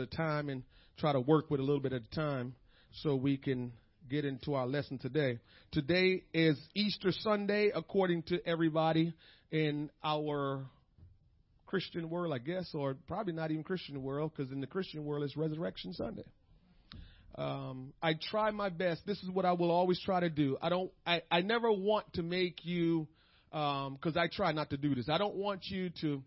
at a time and try to work with a little bit at a time so we can get into our lesson today. Today is Easter Sunday, according to everybody in our Christian world, I guess, or probably not even Christian world, because in the Christian world it's Resurrection Sunday. Um, I try my best. This is what I will always try to do. I don't. I, I never want to make you, because um, I try not to do this. I don't want you to.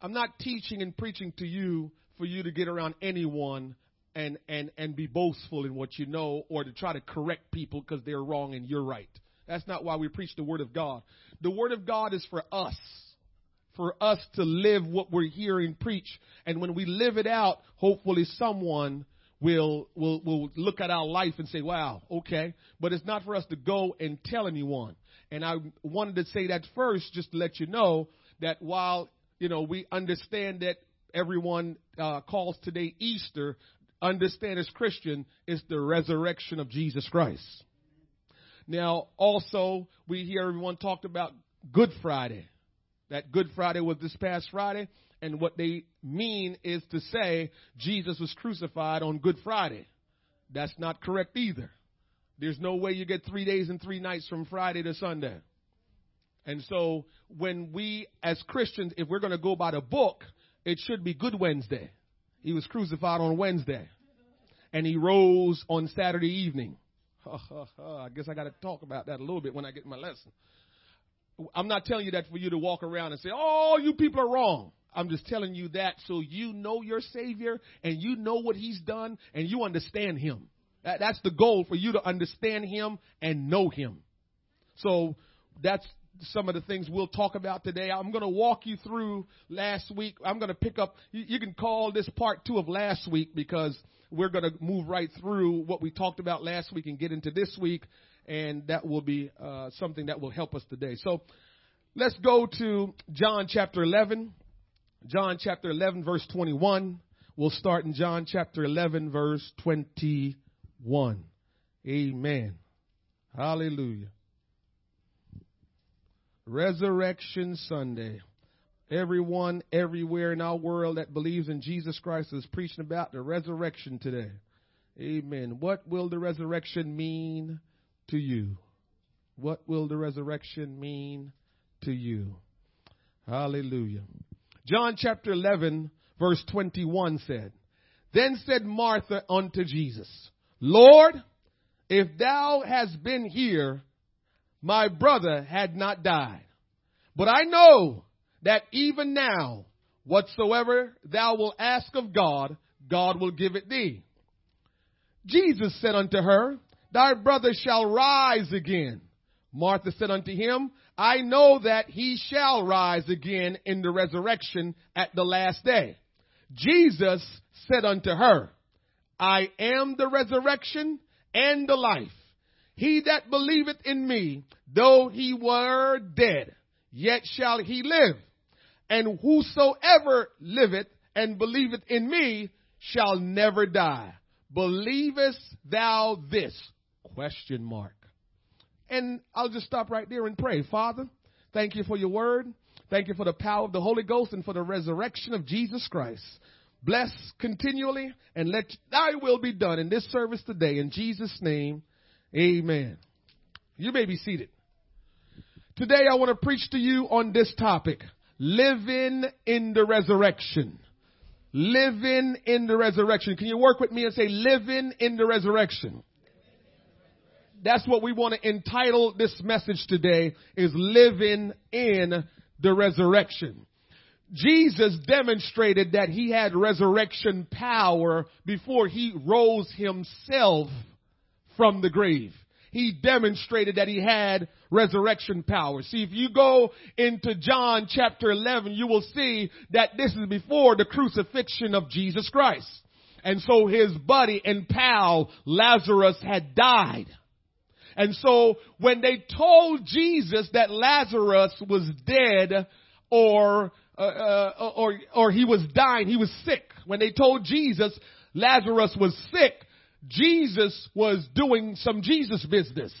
I'm not teaching and preaching to you for you to get around anyone and and and be boastful in what you know, or to try to correct people because they're wrong and you're right. That's not why we preach the Word of God. The Word of God is for us for us to live what we're hearing preach. And when we live it out, hopefully someone will, will, will look at our life and say, wow, okay. But it's not for us to go and tell anyone. And I wanted to say that first just to let you know that while, you know, we understand that everyone uh, calls today Easter, understand as Christian, it's the resurrection of Jesus Christ. Now, also, we hear everyone talked about Good Friday. That Good Friday was this past Friday, and what they mean is to say Jesus was crucified on Good Friday. That's not correct either. There's no way you get three days and three nights from Friday to Sunday. And so when we as Christians, if we're going to go by the book, it should be Good Wednesday. He was crucified on Wednesday. And he rose on Saturday evening. I guess I got to talk about that a little bit when I get my lesson. I'm not telling you that for you to walk around and say, oh, you people are wrong. I'm just telling you that so you know your Savior and you know what He's done and you understand Him. That, that's the goal for you to understand Him and know Him. So that's some of the things we'll talk about today. I'm going to walk you through last week. I'm going to pick up, you, can call this part two of last week because we're going to move right through what we talked about last week and get into this week and that will be uh, something that will help us today. So let's go to John chapter 11. John chapter 11, verse 21. We'll start in John chapter 11, verse 21. Amen. Hallelujah. Resurrection Sunday. Everyone everywhere in our world that believes in Jesus Christ is preaching about the resurrection today. Amen. What will the resurrection mean to you? What will the resurrection mean to you? Hallelujah. John chapter 11, verse 21 said, Then said Martha unto Jesus, Lord, if thou hadst been here, my brother had not died. But I know that even now, whatsoever thou wilt ask of God, God will give it thee. Jesus said unto her, Thy brother shall rise again. Martha said unto him, I know that he shall rise again in the resurrection at the last day. Jesus said unto her, I am the resurrection and the life. He that believeth in me, though he were dead, yet shall he live. And whosoever liveth and believeth in me shall never die. Believest thou this? Question mark. And I'll just stop right there and pray. Father, thank you for your word. Thank you for the power of the Holy Ghost and for the resurrection of Jesus Christ. Bless continually and let thy will be done in this service today. In Jesus' name, amen. You may be seated. Today I want to preach to you on this topic, living in the resurrection. Living in the resurrection. Can you work with me and say living in the resurrection? that's what we want to entitle this message today is living in the resurrection. Jesus demonstrated that he had resurrection power before he rose himself from the grave. He demonstrated that he had resurrection power. See, if you go into John chapter 11, you will see that this is before the crucifixion of Jesus Christ. And so his buddy and pal Lazarus had died. And so when they told Jesus that Lazarus was dead or, uh, uh, or, or he was dying, he was sick. When they told Jesus Lazarus was sick, Jesus was doing some Jesus business.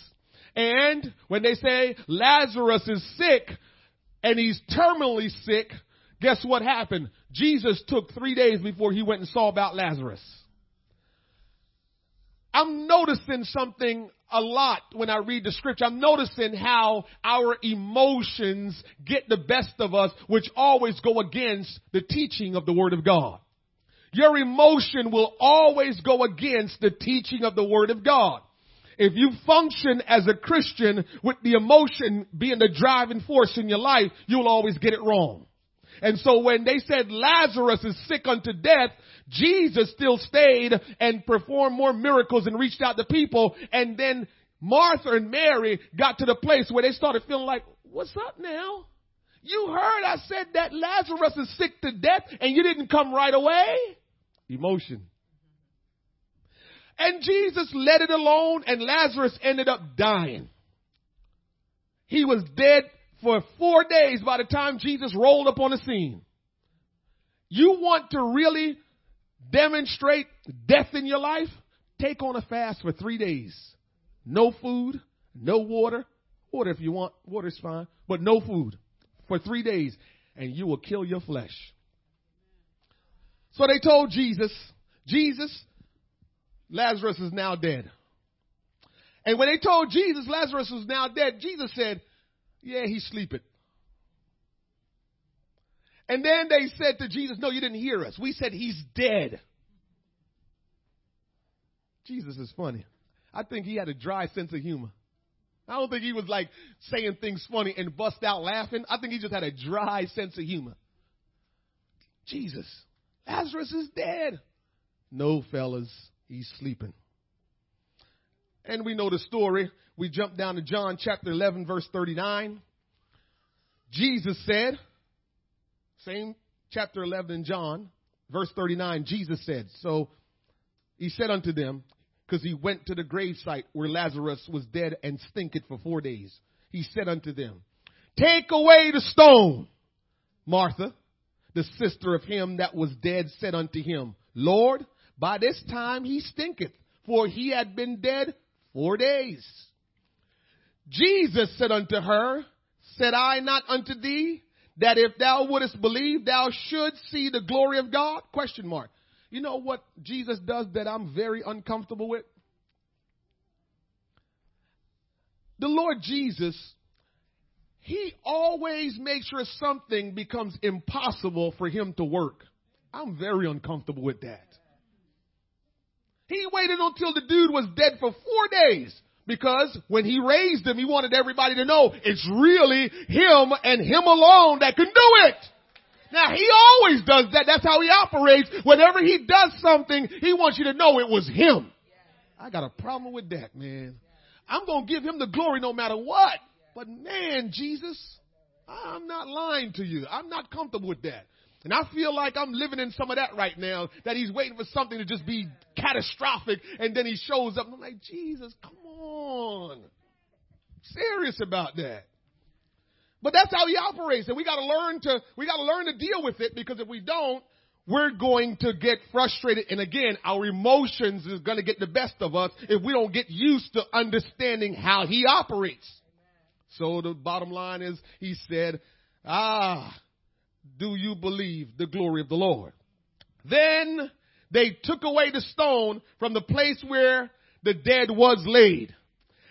And when they say Lazarus is sick and he's terminally sick, Guess what happened? Jesus took three days before he went and saw about Lazarus. I'm noticing something a lot when I read the scripture. I'm noticing how our emotions get the best of us, which always go against the teaching of the Word of God. Your emotion will always go against the teaching of the Word of God. If you function as a Christian with the emotion being the driving force in your life, you'll always get it wrong. And so when they said Lazarus is sick unto death, Jesus still stayed and performed more miracles and reached out to people. And then Martha and Mary got to the place where they started feeling like, what's up now? You heard I said that Lazarus is sick to death and you didn't come right away? Emotion. And Jesus let it alone and Lazarus ended up dying. He was dead for four days by the time Jesus rolled up on the scene. You want to really demonstrate death in your life? Take on a fast for three days. No food, no water. Water if you want. Water's fine. But no food for three days and you will kill your flesh. So they told Jesus, Jesus, Lazarus is now dead. And when they told Jesus Lazarus was now dead, Jesus said, yeah, he's sleeping. And then they said to Jesus, No, you didn't hear us. We said he's dead. Jesus is funny. I think he had a dry sense of humor. I don't think he was like saying things funny and bust out laughing. I think he just had a dry sense of humor. Jesus, Lazarus is dead. No, fellas, he's sleeping. And we know the story. We jump down to John chapter 11, verse 39. Jesus said, same chapter 11 in John, verse 39, Jesus said, So he said unto them, because he went to the grave site where Lazarus was dead and stinketh for four days. He said unto them, Take away the stone. Martha, the sister of him that was dead, said unto him, Lord, by this time he stinketh, for he had been dead four days. Jesus said unto her, Said I not unto thee that if thou wouldest believe, thou shouldst see the glory of God? Question mark. You know what Jesus does that I'm very uncomfortable with? The Lord Jesus, He always makes sure something becomes impossible for Him to work. I'm very uncomfortable with that. He waited until the dude was dead for four days because when he raised him, he wanted everybody to know it's really him and him alone that can do it. Now he always does that. That's how he operates. Whenever he does something, he wants you to know it was him. I got a problem with that, man. I'm going to give him the glory no matter what. But man, Jesus, I'm not lying to you. I'm not comfortable with that. And I feel like I'm living in some of that right now, that he's waiting for something to just be catastrophic and then he shows up. And I'm like, Jesus, come on. Serious about that. But that's how he operates. And we gotta learn to, we gotta learn to deal with it because if we don't, we're going to get frustrated. And again, our emotions is to get the best of us if we don't get used to understanding how he operates. So the bottom line is, he said, ah, do you believe the glory of the Lord? Then they took away the stone from the place where the dead was laid.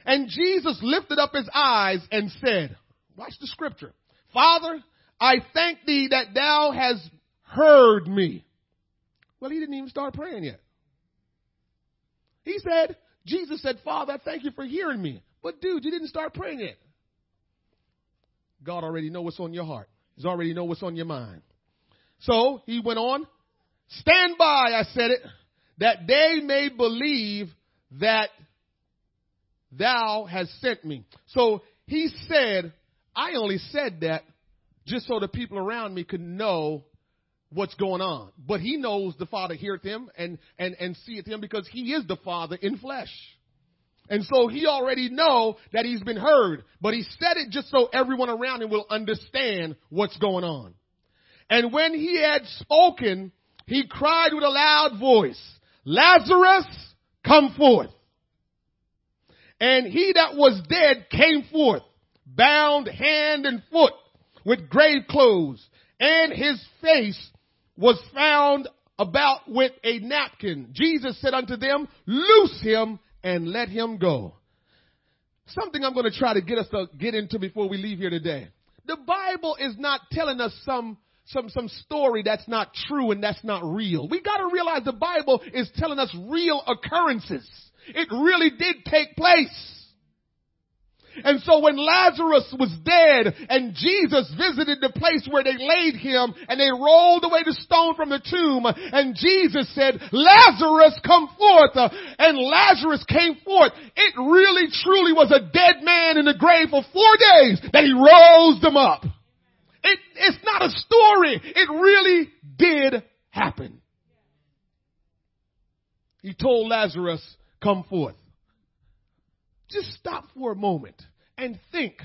And Jesus lifted up his eyes and said, watch the scripture. Father, I thank thee that thou hast heard me. Well, he didn't even start praying yet. He said, Jesus said, Father, I thank you for hearing me. But dude, you didn't start praying yet. God already know what's on your heart. He's already know what's on your mind. So he went on, stand by, I said it, that they may believe that thou hast sent me. So he said, I only said that just so the people around me could know what's going on. But he knows the Father heareth him and, and, and seeth him because he is the Father in flesh. And so he already know that he's been heard, but he said it just so everyone around him will understand what's going on. And when he had spoken, he cried with a loud voice, Lazarus, come forth. And he that was dead came forth, bound hand and foot with grave clothes and his face was found about with a napkin. Jesus said unto them, loose him and let him go. Something I'm going to try to get us to get into before we leave here today. The Bible is not telling us some some some story that's not true and that's not real. We got to realize the Bible is telling us real occurrences. It really did take place. And so when Lazarus was dead and Jesus visited the place where they laid him and they rolled away the stone from the tomb and Jesus said, Lazarus come forth and Lazarus came forth. It really truly was a dead man in the grave for four days that he rose them up. It, it's not a story. It really did happen. He told Lazarus, come forth. Just stop for a moment and think.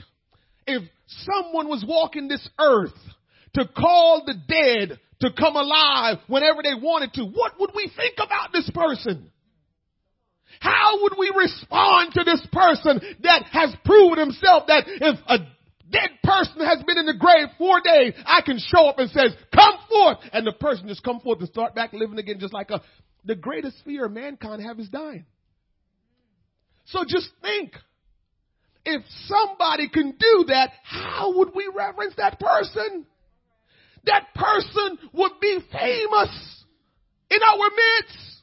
If someone was walking this earth to call the dead to come alive whenever they wanted to, what would we think about this person? How would we respond to this person that has proven himself that if a dead person has been in the grave four days, I can show up and says, come forth. And the person just come forth and start back living again just like a, the greatest fear mankind have is dying. So just think. If somebody can do that, how would we reverence that person? That person would be famous in our midst.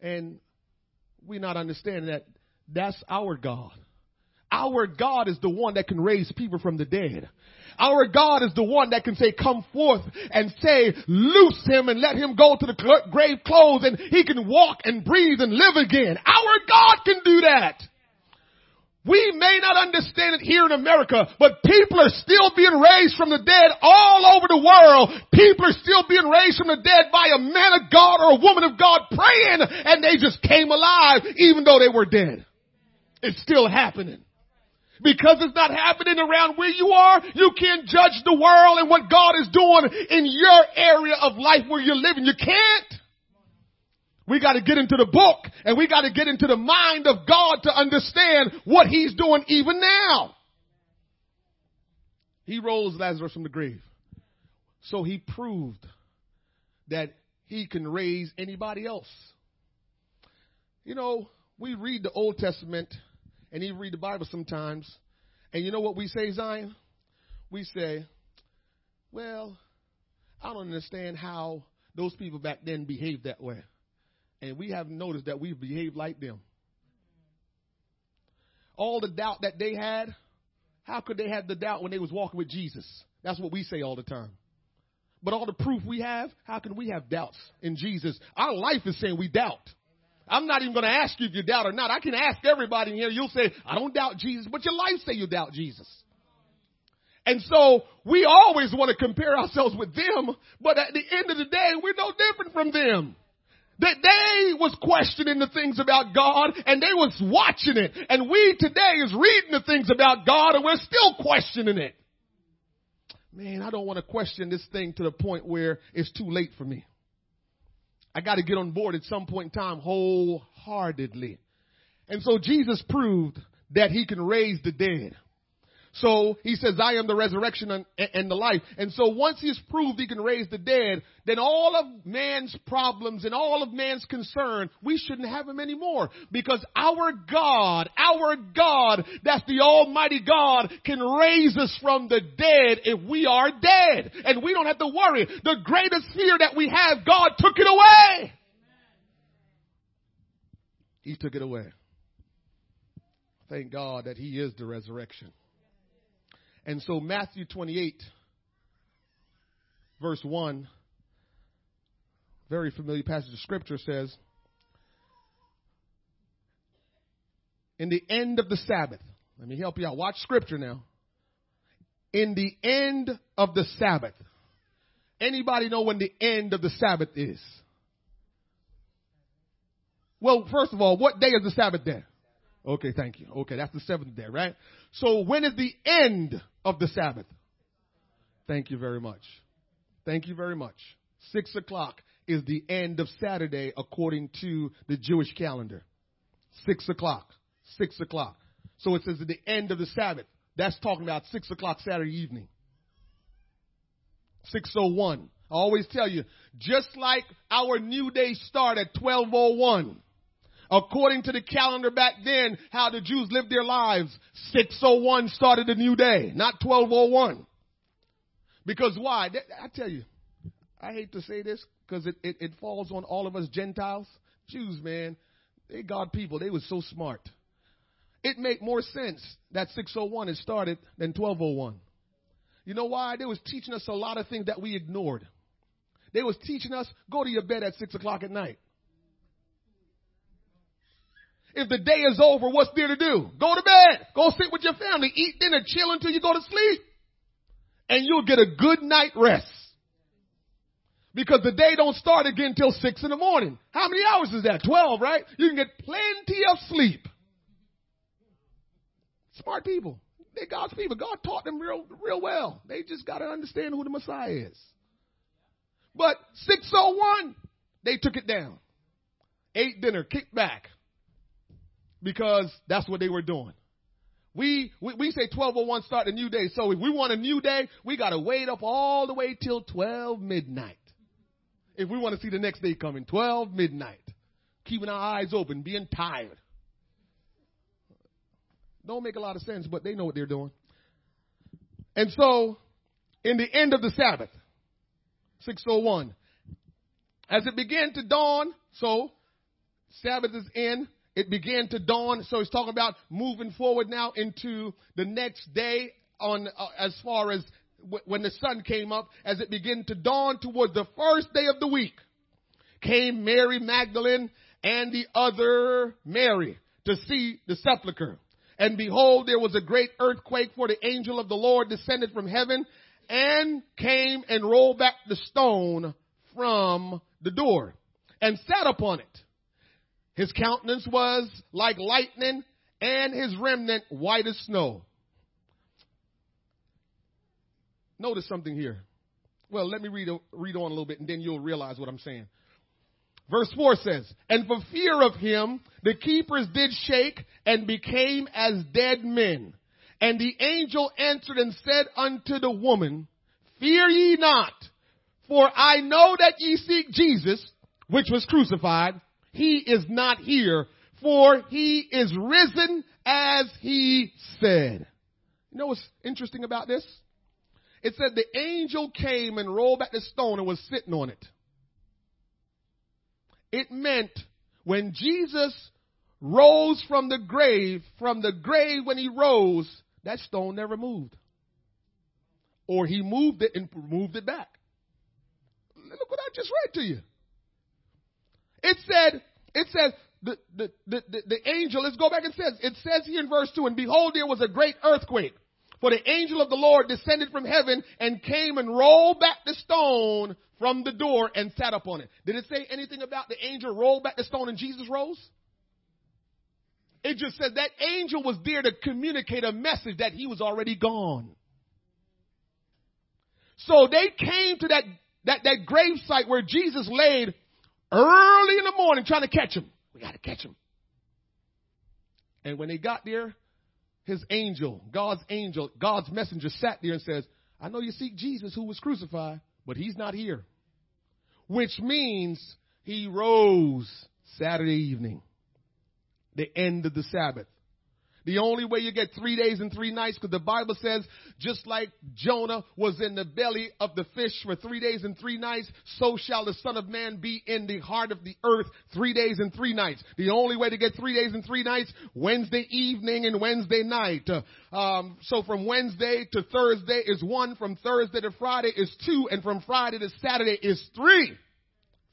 And we not understanding that that's our God. Our God is the one that can raise people from the dead. Our God is the one that can say, come forth and say, loose him and let him go to the grave clothes and he can walk and breathe and live again. Our God can do that. We may not understand it here in America, but people are still being raised from the dead all over the world. People are still being raised from the dead by a man of God or a woman of God praying and they just came alive even though they were dead. It's still happening. Because it's not happening around where you are, you can't judge the world and what God is doing in your area of life where you're living. You can't. We got to get into the book and we got to get into the mind of God to understand what he's doing even now. He rose Lazarus from the grave. So he proved that he can raise anybody else. You know, we read the Old Testament and even read the Bible sometimes, and you know what we say, Zion? We say, well, I don't understand how those people back then behaved that way. And we haven't noticed that we've behaved like them. All the doubt that they had, how could they have the doubt when they was walking with Jesus? That's what we say all the time. But all the proof we have, how can we have doubts in Jesus? Our life is saying we doubt. I'm not even going to ask you if you doubt or not. I can ask everybody in here. You'll say, I don't doubt Jesus, but your life say you doubt Jesus. And so we always want to compare ourselves with them, but at the end of the day, we're no different from them. That they was questioning the things about God and they was watching it. And we today is reading the things about God and we're still questioning it. Man, I don't want to question this thing to the point where it's too late for me. I got to get on board at some point in time wholeheartedly. And so Jesus proved that he can raise the dead. So he says, I am the resurrection and, and, the life. And so once he's proved he can raise the dead, then all of man's problems and all of man's concern, we shouldn't have them anymore. Because our God, our God, that's the Almighty God, can raise us from the dead if we are dead. And we don't have to worry. The greatest fear that we have, God took it away. He took it away. Thank God that He is the resurrection. And so Matthew 28, verse 1, very familiar passage of scripture says, In the end of the Sabbath, let me help you out. Watch scripture now. In the end of the Sabbath. Anybody know when the end of the Sabbath is? Well, first of all, what day is the Sabbath day? Okay, thank you. Okay, that's the seventh day, right? So when is the end of the Sabbath? Thank you very much. Thank you very much. Six o'clock is the end of Saturday according to the Jewish calendar. Six o'clock. Six o'clock. So it says at the end of the Sabbath. That's talking about six o'clock Saturday evening. 601. I always tell you, just like our new day start at 1201. According to the calendar back then, how the Jews lived their lives, 601 started a new day, not 1201. Because why? I tell you, I hate to say this because it, it, it falls on all of us Gentiles. Jews, man, they God people. They was so smart. It make more sense that 601 is started than 1201. You know why? They was teaching us a lot of things that we ignored. They was teaching us, go to your bed at 6 o'clock at night. If the day is over, what's there to do? Go to bed. Go sit with your family. Eat dinner. Chill until you go to sleep. And you'll get a good night rest. Because the day don't start again till 6 in the morning. How many hours is that? 12, right? You can get plenty of sleep. Smart people. They're God's people. God taught them real, real well. They just got to understand who the Messiah is. But 601, they took it down. Ate dinner, kicked back. Because that's what they were doing. We, we, we say 1201 start a new day. So if we want a new day, we got to wait up all the way till 12 midnight. If we want to see the next day coming, 12 midnight. Keeping our eyes open, being tired. Don't make a lot of sense, but they know what they're doing. And so, in the end of the Sabbath, 601, as it began to dawn, so Sabbath is in, it began to dawn. So he's talking about moving forward now into the next day on uh, as far as w- when the sun came up, as it began to dawn towards the first day of the week, came Mary Magdalene and the other Mary to see the sepulchre. And behold, there was a great earthquake, for the angel of the Lord descended from heaven and came and rolled back the stone from the door and sat upon it. His countenance was like lightning and his remnant white as snow. Notice something here. Well, let me read, read on a little bit and then you'll realize what I'm saying. Verse 4 says, And for fear of him, the keepers did shake and became as dead men. And the angel answered and said unto the woman, Fear ye not, for I know that ye seek Jesus, which was crucified. He is not here, for he is risen as he said. You know what's interesting about this? It said the angel came and rolled back the stone and was sitting on it. It meant when Jesus rose from the grave, from the grave when he rose, that stone never moved. Or he moved it and moved it back. Look what I just read to you. It said, it says, the, the, the, the, angel, let's go back and says, it says here in verse 2, and behold, there was a great earthquake. For the angel of the Lord descended from heaven and came and rolled back the stone from the door and sat upon it. Did it say anything about the angel rolled back the stone and Jesus rose? It just said that angel was there to communicate a message that he was already gone. So they came to that, that, that grave site where Jesus laid early in the morning trying to catch him. We got to catch him. And when they got there, his angel, God's angel, God's messenger sat there and says, I know you seek Jesus who was crucified, but he's not here. Which means he rose Saturday evening, the end of the Sabbath. The only way you get three days and three nights, because the Bible says, just like Jonah was in the belly of the fish for three days and three nights, so shall the Son of Man be in the heart of the earth three days and three nights. The only way to get three days and three nights, Wednesday evening and Wednesday night. Um, so from Wednesday to Thursday is one, from Thursday to Friday is two, and from Friday to Saturday is three.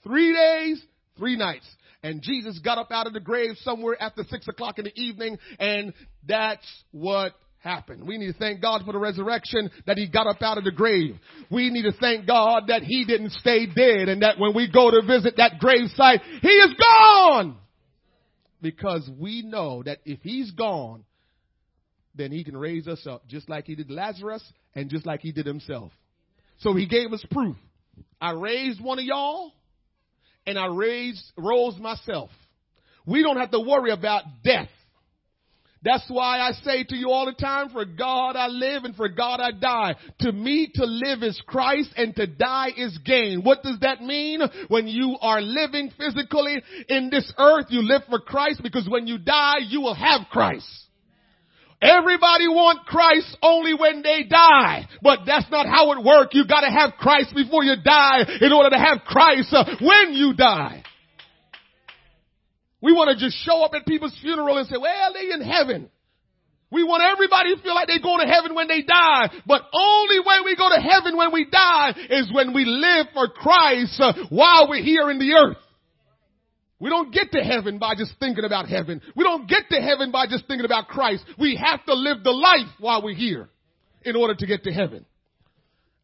Three days, three nights. And Jesus got up out of the grave somewhere after six o'clock in the evening, and that's what happened. We need to thank God for the resurrection that he got up out of the grave. We need to thank God that he didn't stay dead and that when we go to visit that grave site, he is gone. Because we know that if he's gone, then he can raise us up just like he did Lazarus and just like he did himself. So he gave us proof. I raised one of y'all and I raised, rose myself. We don't have to worry about death. That's why I say to you all the time, for God I live and for God I die. To me to live is Christ and to die is gain. What does that mean? When you are living physically in this earth, you live for Christ because when you die, you will have Christ. Everybody want Christ only when they die. But that's not how it works. You gotta have Christ before you die in order to have Christ uh, when you die. We want to just show up at people's funeral and say, well, they in heaven. We want everybody to feel like they go to heaven when they die, but only way we go to heaven when we die is when we live for Christ uh, while we're here in the earth. We don't get to heaven by just thinking about heaven. We don't get to heaven by just thinking about Christ. We have to live the life while we're here in order to get to heaven.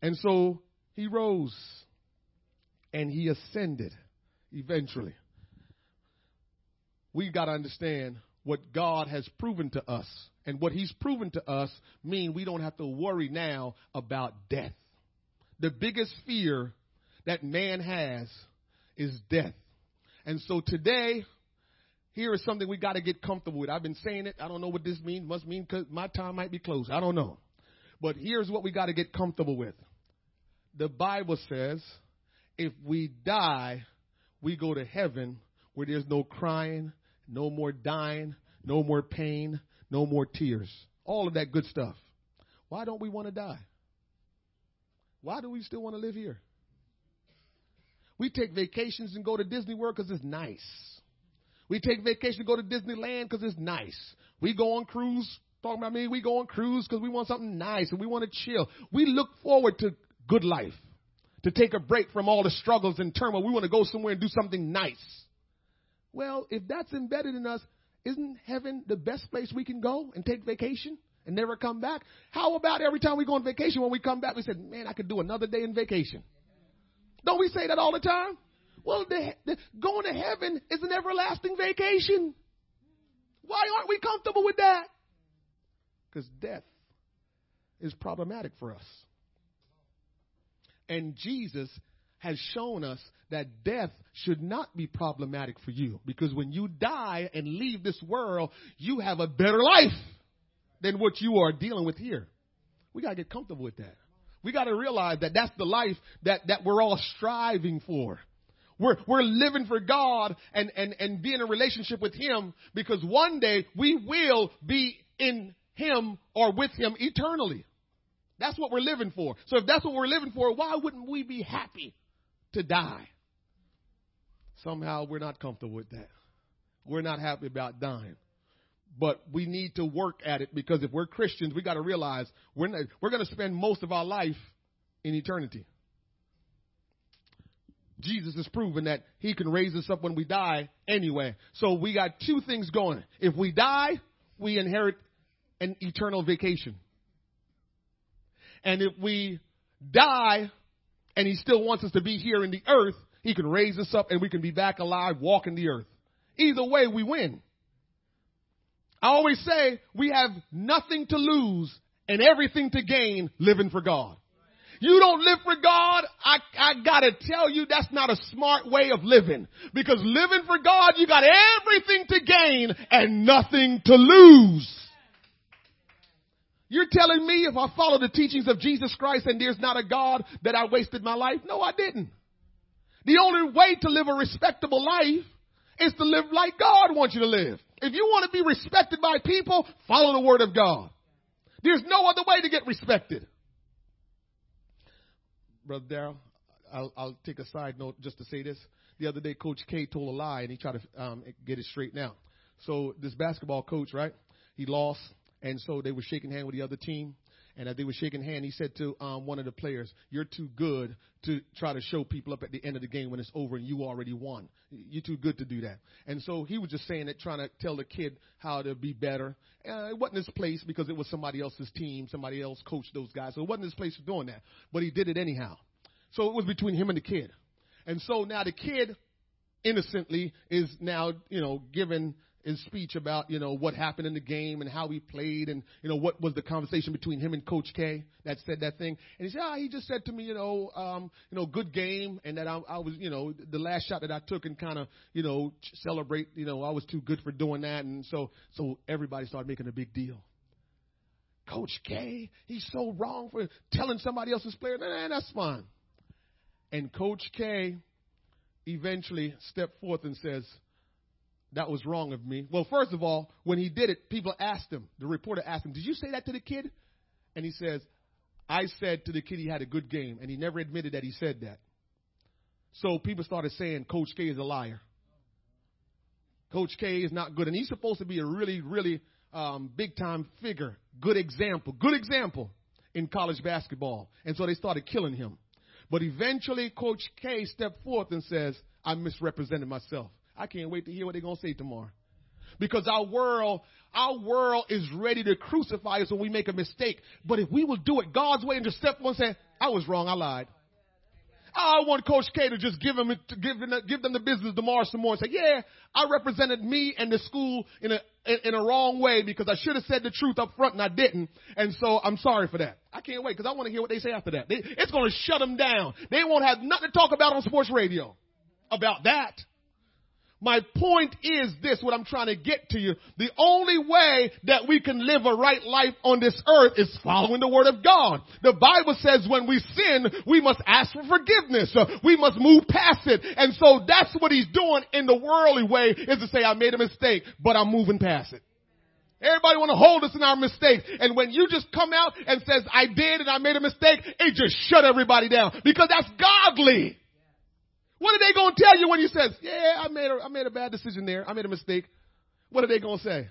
And so he rose and he ascended eventually we got to understand what God has proven to us. And what he's proven to us mean we don't have to worry now about death. The biggest fear that man has is death. And so today, here is something we got to get comfortable with. I've been saying it. I don't know what this means. Must mean because my time might be close. I don't know. But here's what we got to get comfortable with. The Bible says, if we die, we go to heaven where there's no crying, no more dying, no more pain, no more tears. All of that good stuff. Why don't we want to die? Why do we still want to live here? We take vacations and go to Disney World because it's nice. We take vacation to go to Disneyland because it's nice. We go on cruise, talking about me, we go on cruise because we want something nice and we want to chill. We look forward to good life, to take a break from all the struggles and turmoil. We want to go somewhere and do something nice. Well, if that's embedded in us, isn't heaven the best place we can go and take vacation and never come back? How about every time we go on vacation, when we come back, we said, man, I could do another day in vacation. Don't we say that all the time? Well, the, the, going to heaven is an everlasting vacation. Why aren't we comfortable with that? Because death is problematic for us. And Jesus has shown us that death should not be problematic for you because when you die and leave this world, you have a better life than what you are dealing with here. We got to get comfortable with that. We got to realize that that's the life that, that we're all striving for. We're, we're living for God and, and, and be in a relationship with Him because one day we will be in Him or with Him eternally. That's what we're living for. So if that's what we're living for, why wouldn't we be happy to die. Somehow we're not comfortable with that. We're not happy about dying. But we need to work at it because if we're Christians, we got to realize we're, not, we're going to spend most of our life in eternity. Jesus has proven that he can raise us up when we die anyway. So we got two things going. If we die, we inherit an eternal vacation. And if we die, and he still wants us to be here in the earth, he can raise us up and we can be back alive walking the earth. Either way, we win. I always say we have nothing to lose and everything to gain living for God. You don't live for God, I, I gotta tell you that's not a smart way of living. Because living for God, you got everything to gain and nothing to lose. You're telling me if I follow the teachings of Jesus Christ and there's not a God that I wasted my life? No, I didn't. The only way to live a respectable life is to live like God wants you to live. If you want to be respected by people, follow the word of God. There's no other way to get respected. Brother Darrell, I'll, I'll, take a side note just to say this. The other day, Coach K told a lie and he tried to um, get it straight now. So this basketball coach, right? He lost and so they were shaking hand with the other team. And as they were shaking hand, he said to um, one of the players, "You're too good to try to show people up at the end of the game when it's over and you already won. You're too good to do that." And so he was just saying it, trying to tell the kid how to be better. Uh, it wasn't his place because it was somebody else's team, somebody else coached those guys, so it wasn't his place for doing that. But he did it anyhow. So it was between him and the kid. And so now the kid, innocently, is now you know given his speech about, you know, what happened in the game and how he played and, you know, what was the conversation between him and Coach K that said that thing. And he said, ah, he just said to me, you know, um, you know, good game and that I, I was, you know, the last shot that I took and kind of, you know, celebrate, you know, I was too good for doing that. And so, so everybody started making a big deal. Coach K, he's so wrong for telling somebody else's player. Nah, nah, that's fine. And Coach K eventually stepped forth and says, that was wrong of me. Well, first of all, when he did it, people asked him, the reporter asked him, Did you say that to the kid? And he says, I said to the kid he had a good game, and he never admitted that he said that. So people started saying Coach K is a liar. Coach K is not good. And he's supposed to be a really, really um, big time figure, good example, good example in college basketball. And so they started killing him. But eventually, Coach K stepped forth and says, I misrepresented myself. I can't wait to hear what they're going to say tomorrow. Because our world, our world is ready to crucify us when we make a mistake. But if we will do it God's way and just step one and say, I was wrong, I lied. I want Coach K to just give them, give, them, give them the business tomorrow some more and say, yeah, I represented me and the school in a, in, in a wrong way because I should have said the truth up front and I didn't. And so I'm sorry for that. I can't wait because I want to hear what they say after that. They, it's going to shut them down. They won't have nothing to talk about on sports radio about that. My point is this, what I'm trying to get to you. The only way that we can live a right life on this earth is following the word of God. The Bible says when we sin, we must ask for forgiveness. Uh, we must move past it. And so that's what he's doing in the worldly way is to say, I made a mistake, but I'm moving past it. Everybody want to hold us in our mistakes. And when you just come out and says, I did and I made a mistake, it just shut everybody down because that's godly. What are they going to tell you when you says, yeah, I made a, I made a bad decision there. I made a mistake. What are they going to say?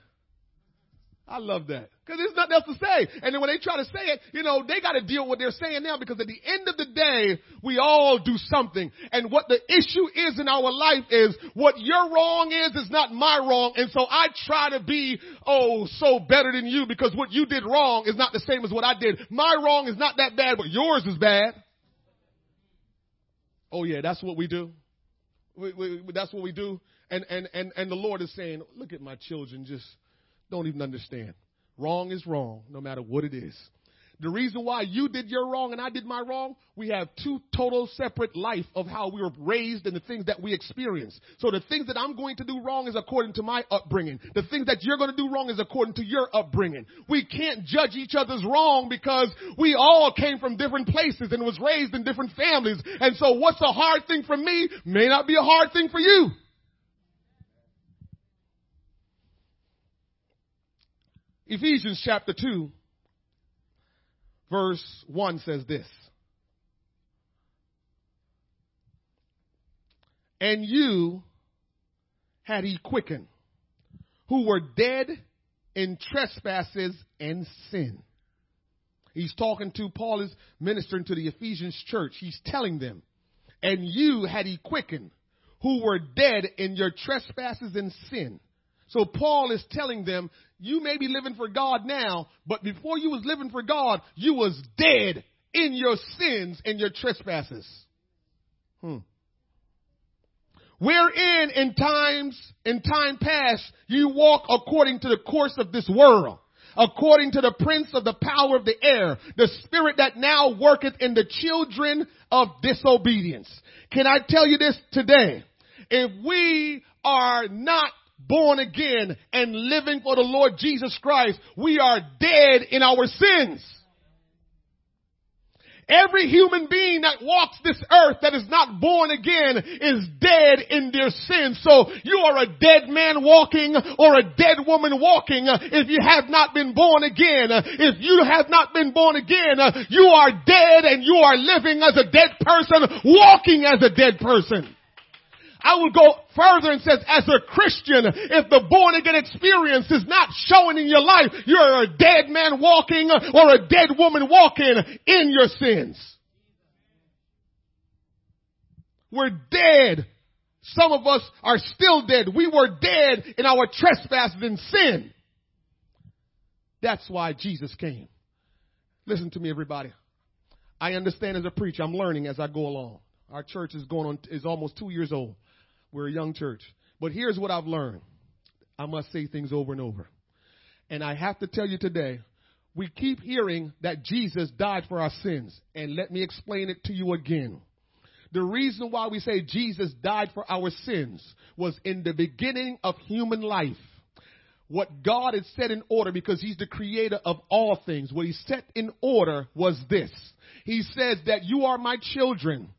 I love that. Because there's nothing else to say. And then when they try to say it, you know, they got to deal with what they're saying now because at the end of the day, we all do something. And what the issue is in our life is what your wrong is, is not my wrong. And so I try to be, oh, so better than you because what you did wrong is not the same as what I did. My wrong is not that bad, but yours is bad. Oh yeah, that's what we do. We, we, that's what we do. And, and, and, and the Lord is saying, look at my children, just don't even understand. Wrong is wrong, no matter what it is. The reason why you did your wrong and I did my wrong, we have two total separate life of how we were raised and the things that we experience. So the things that I'm going to do wrong is according to my upbringing. The things that you're going to do wrong is according to your upbringing. We can't judge each other's wrong because we all came from different places and was raised in different families. And so what's a hard thing for me may not be a hard thing for you. Ephesians chapter 2 verse 1 says this. And you had he quickened, who were dead in trespasses and sin. He's talking to Paul is ministering to the Ephesians church. He's telling them, and you had he quickened, who were dead in your trespasses and sin. So Paul is telling them, you may be living for God now, but before you was living for God, you was dead in your sins and your trespasses. Hmm. Wherein in times, in time past, you walk according to the course of this world, according to the prince of the power of the air, the spirit that now worketh in the children of disobedience. Can I tell you this today? If we are not born again and living for the Lord Jesus Christ, we are dead in our sins. Every human being that walks this earth that is not born again is dead in their sins. So you are a dead man walking or a dead woman walking if you have not been born again. If you have not been born again, you are dead and you are living as a dead person, walking as a dead person. I would go further and says, as a Christian, if the born again experience is not showing in your life, you're a dead man walking or a dead woman walking in your sins. We're dead. Some of us are still dead. We were dead in our trespasses and sin. That's why Jesus came. Listen to me, everybody. I understand as a preacher, I'm learning as I go along. Our church is going on, is almost two years old. We're a young church. But here's what I've learned. I must say things over and over. And I have to tell you today, we keep hearing that Jesus died for our sins. And let me explain it to you again. The reason why we say Jesus died for our sins was in the beginning of human life. What God had set in order because He's the creator of all things. What He set in order was this. He says that you are my children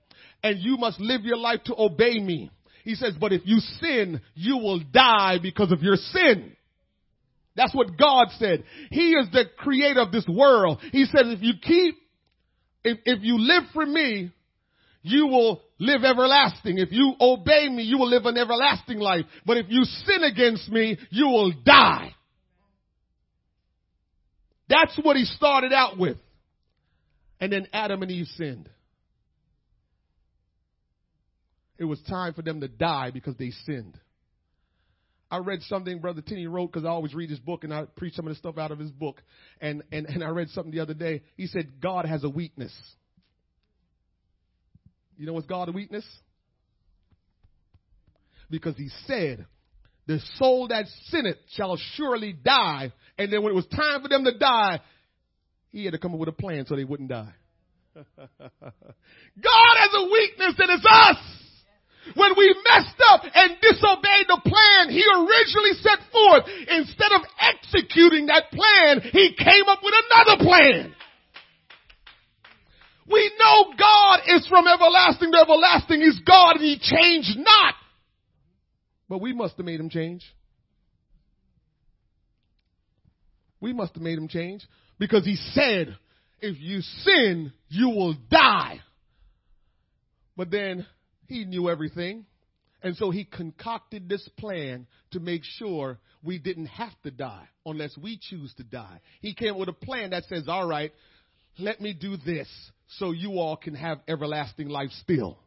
and you must live your life to obey me. He says, but if you sin, you will die because of your sin. That's what God said. He is the creator of this world. He says, if you keep, if, if you live for me, you will live everlasting. If you obey me, you will live an everlasting life. But if you sin against me, you will die. That's what he started out with. And then Adam and Eve sinned. It was time for them to die because they sinned. I read something Brother Tenney wrote because I always read his book and I preach some of the stuff out of his book. And, and, and I read something the other day. He said, God has a weakness. You know what's God's weakness? Because he said, the soul that sinneth shall surely die. And then when it was time for them to die, he had to come up with a plan so they wouldn't die. God has a weakness and it's us. When we messed up and disobeyed the plan he originally set forth, instead of executing that plan, he came up with another plan. We know God is from everlasting to everlasting. He's God and He changed not. But we must have made Him change. We must have made Him change because He said, if you sin, you will die. But then He knew everything. And so He concocted this plan to make sure we didn't have to die unless we choose to die. He came with a plan that says, all right, let me do this so you all can have everlasting life still.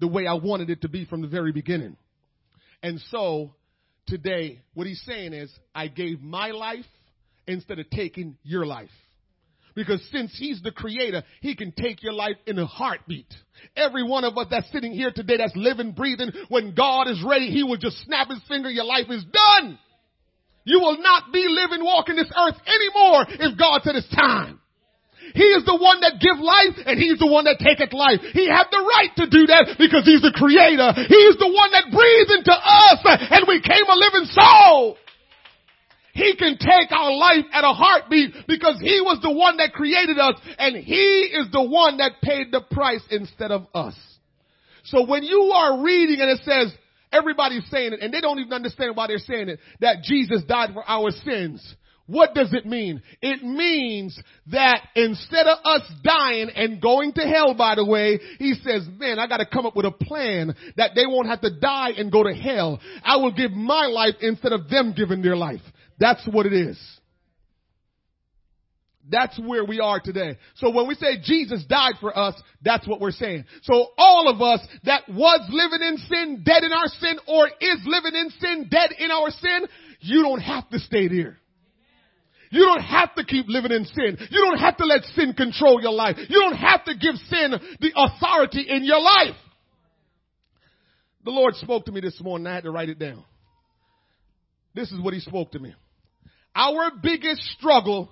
The way I wanted it to be from the very beginning. And so today, what he's saying is, I gave my life instead of taking your life. Because since he's the creator, he can take your life in a heartbeat. Every one of us that's sitting here today that's living, breathing, when God is ready, he will just snap his finger, your life is done. You will not be living, walking this earth anymore if God said it's time. He is the one that give life and he's the one that taketh life. He had the right to do that because he's the creator. He is the one that breathed into us and we came a living soul. He can take our life at a heartbeat because he was the one that created us and he is the one that paid the price instead of us. So when you are reading and it says, everybody's saying it and they don't even understand why they're saying it, that Jesus died for our sins. What does it mean? It means that instead of us dying and going to hell, by the way, he says, man, I gotta come up with a plan that they won't have to die and go to hell. I will give my life instead of them giving their life. That's what it is. That's where we are today. So when we say Jesus died for us, that's what we're saying. So all of us that was living in sin, dead in our sin, or is living in sin, dead in our sin, you don't have to stay there. You don't have to keep living in sin. You don't have to let sin control your life. You don't have to give sin the authority in your life. The Lord spoke to me this morning. I had to write it down. This is what He spoke to me. Our biggest struggle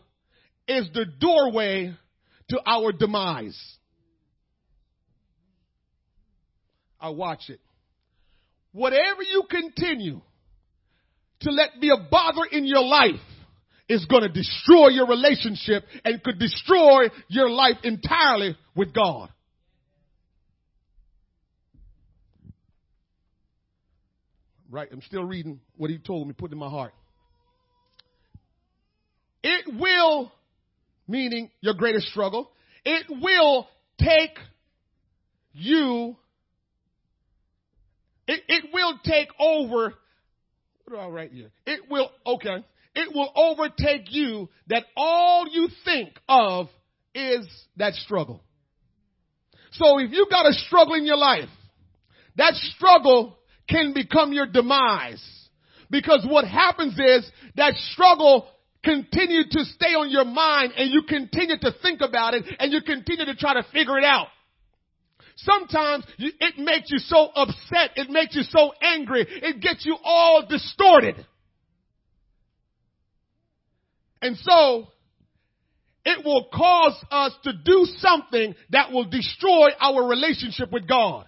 is the doorway to our demise. I watch it. Whatever you continue to let be a bother in your life, is going to destroy your relationship and could destroy your life entirely with God. Right, I'm still reading what he told me, put in my heart. It will, meaning your greatest struggle, it will take you, it, it will take over, what do I write here? It will, okay, it will overtake you that all you think of is that struggle. So if you got a struggle in your life, that struggle can become your demise. Because what happens is that struggle continue to stay on your mind and you continue to think about it and you continue to try to figure it out. sometimes you, it makes you so upset. It makes you so angry. It gets you all distorted. And so, it will cause us to do something that will destroy our relationship with God.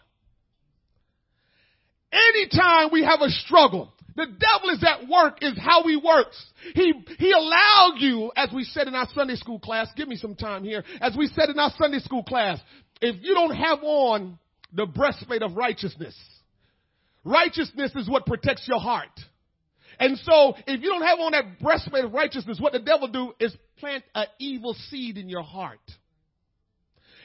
Anytime we have a struggle, the devil is at work is how he works. He, he allowed you, as we said in our Sunday school class, give me some time here, as we said in our Sunday school class, if you don't have on the breastplate of righteousness, righteousness is what protects your heart. And so, if you don't have on that breastplate of righteousness, what the devil do is plant an evil seed in your heart.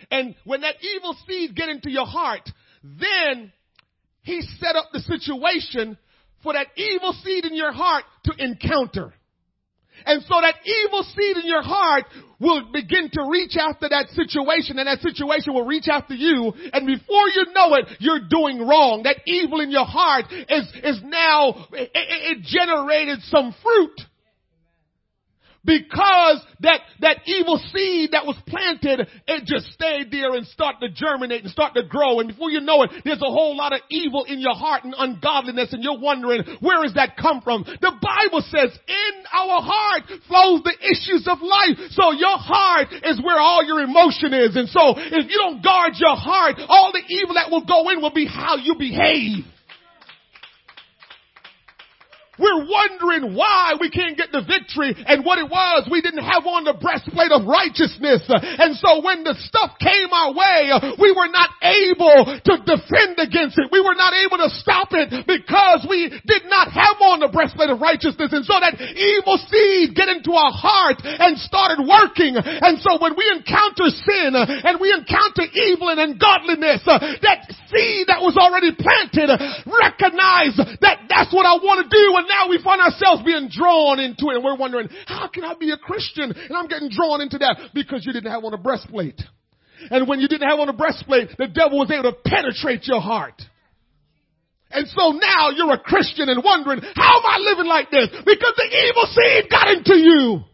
And when that evil seed get into your heart, then he set up the situation for that evil seed in your heart to encounter. And so that evil seed in your heart will begin to reach after that situation and that situation will reach after you. And before you know it, you're doing wrong. That evil in your heart is, is now, it, it generated some fruit because that, that evil seed that was planted, it just stayed there and start to germinate and start to grow. And before you know it, there's a whole lot of evil in your heart and ungodliness and you're wondering, where does that come from? The Bible says in our heart flows the issues of life. So your heart is where all your emotion is. And so if you don't guard your heart, all the evil that will go in will be how you behave. We're wondering why we can't get the victory and what it was. We didn't have on the breastplate of righteousness. And so when the stuff came our way, we were not able to defend against it. We were not able to stop it because we did not have on the breastplate of righteousness. And so that evil seed get into our heart and started working. And so when we encounter sin and we encounter evil and ungodliness, that seed that was already planted, recognize that that's what I want to do and now we find ourselves being drawn into it and we're wondering, how can I be a Christian? And I'm getting drawn into that because you didn't have on a breastplate. And when you didn't have on a breastplate, the devil was able to penetrate your heart. And so now you're a Christian and wondering, how am I living like this? Because the evil seed got into you.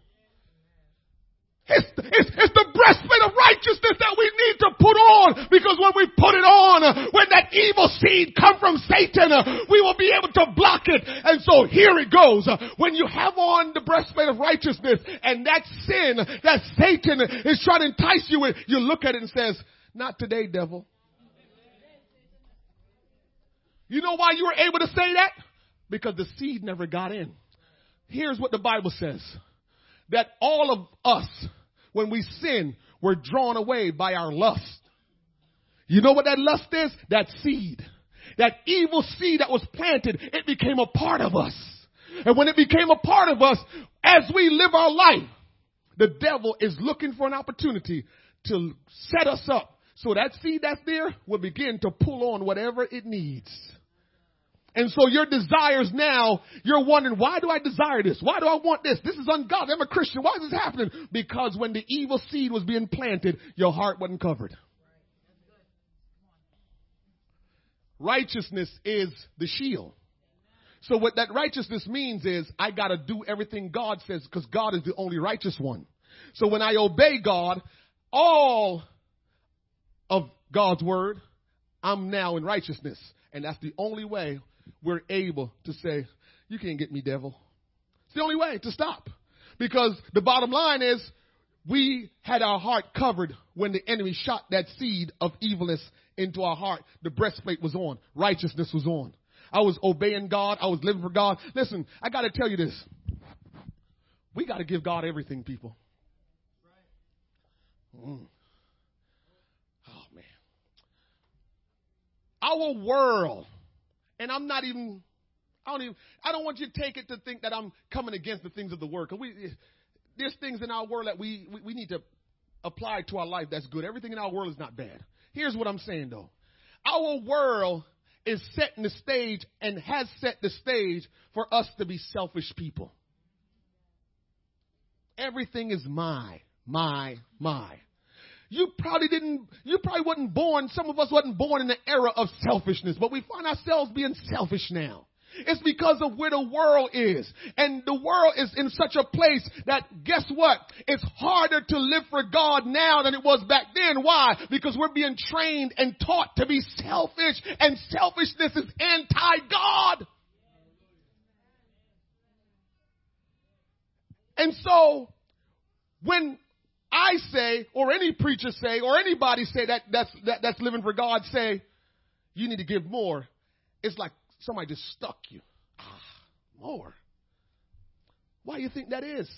It's, it's, it's, the breastplate of righteousness that we need to put on because when we put it on, when that evil seed come from Satan, we will be able to block it. And so here it goes. When you have on the breastplate of righteousness and that sin that Satan is trying to entice you with, you look at it and says, not today, devil. You know why you were able to say that? Because the seed never got in. Here's what the Bible says. That all of us when we sin, we're drawn away by our lust. You know what that lust is? That seed. That evil seed that was planted, it became a part of us. And when it became a part of us, as we live our life, the devil is looking for an opportunity to set us up so that seed that's there will begin to pull on whatever it needs. And so your desires now, you're wondering, why do I desire this? Why do I want this? This is ungodly. I'm a Christian. Why is this happening? Because when the evil seed was being planted, your heart wasn't covered. Righteousness is the shield. So what that righteousness means is I gotta do everything God says because God is the only righteous one. So when I obey God, all of God's word, I'm now in righteousness. And that's the only way we're able to say, You can't get me, devil. It's the only way to stop. Because the bottom line is, we had our heart covered when the enemy shot that seed of evilness into our heart. The breastplate was on. Righteousness was on. I was obeying God. I was living for God. Listen, I got to tell you this. We got to give God everything, people. Mm. Oh, man. Our world and I'm not even, I don't even, I don't want you to take it to think that I'm coming against the things of the word. Cause we, there's things in our world that we, we, we need to apply to our life that's good. Everything in our world is not bad. Here's what I'm saying though. Our world is setting the stage and has set the stage for us to be selfish people. Everything is my, my, my. You probably didn't, you probably wasn't born, some of us wasn't born in the era of selfishness, but we find ourselves being selfish now. It's because of where the world is. And the world is in such a place that guess what? It's harder to live for God now than it was back then. Why? Because we're being trained and taught to be selfish and selfishness is anti-God. And so when I say, or any preacher say, or anybody say that that's, that, that's living for God say, you need to give more, it's like somebody just stuck you. Ah, more. Why do you think that is?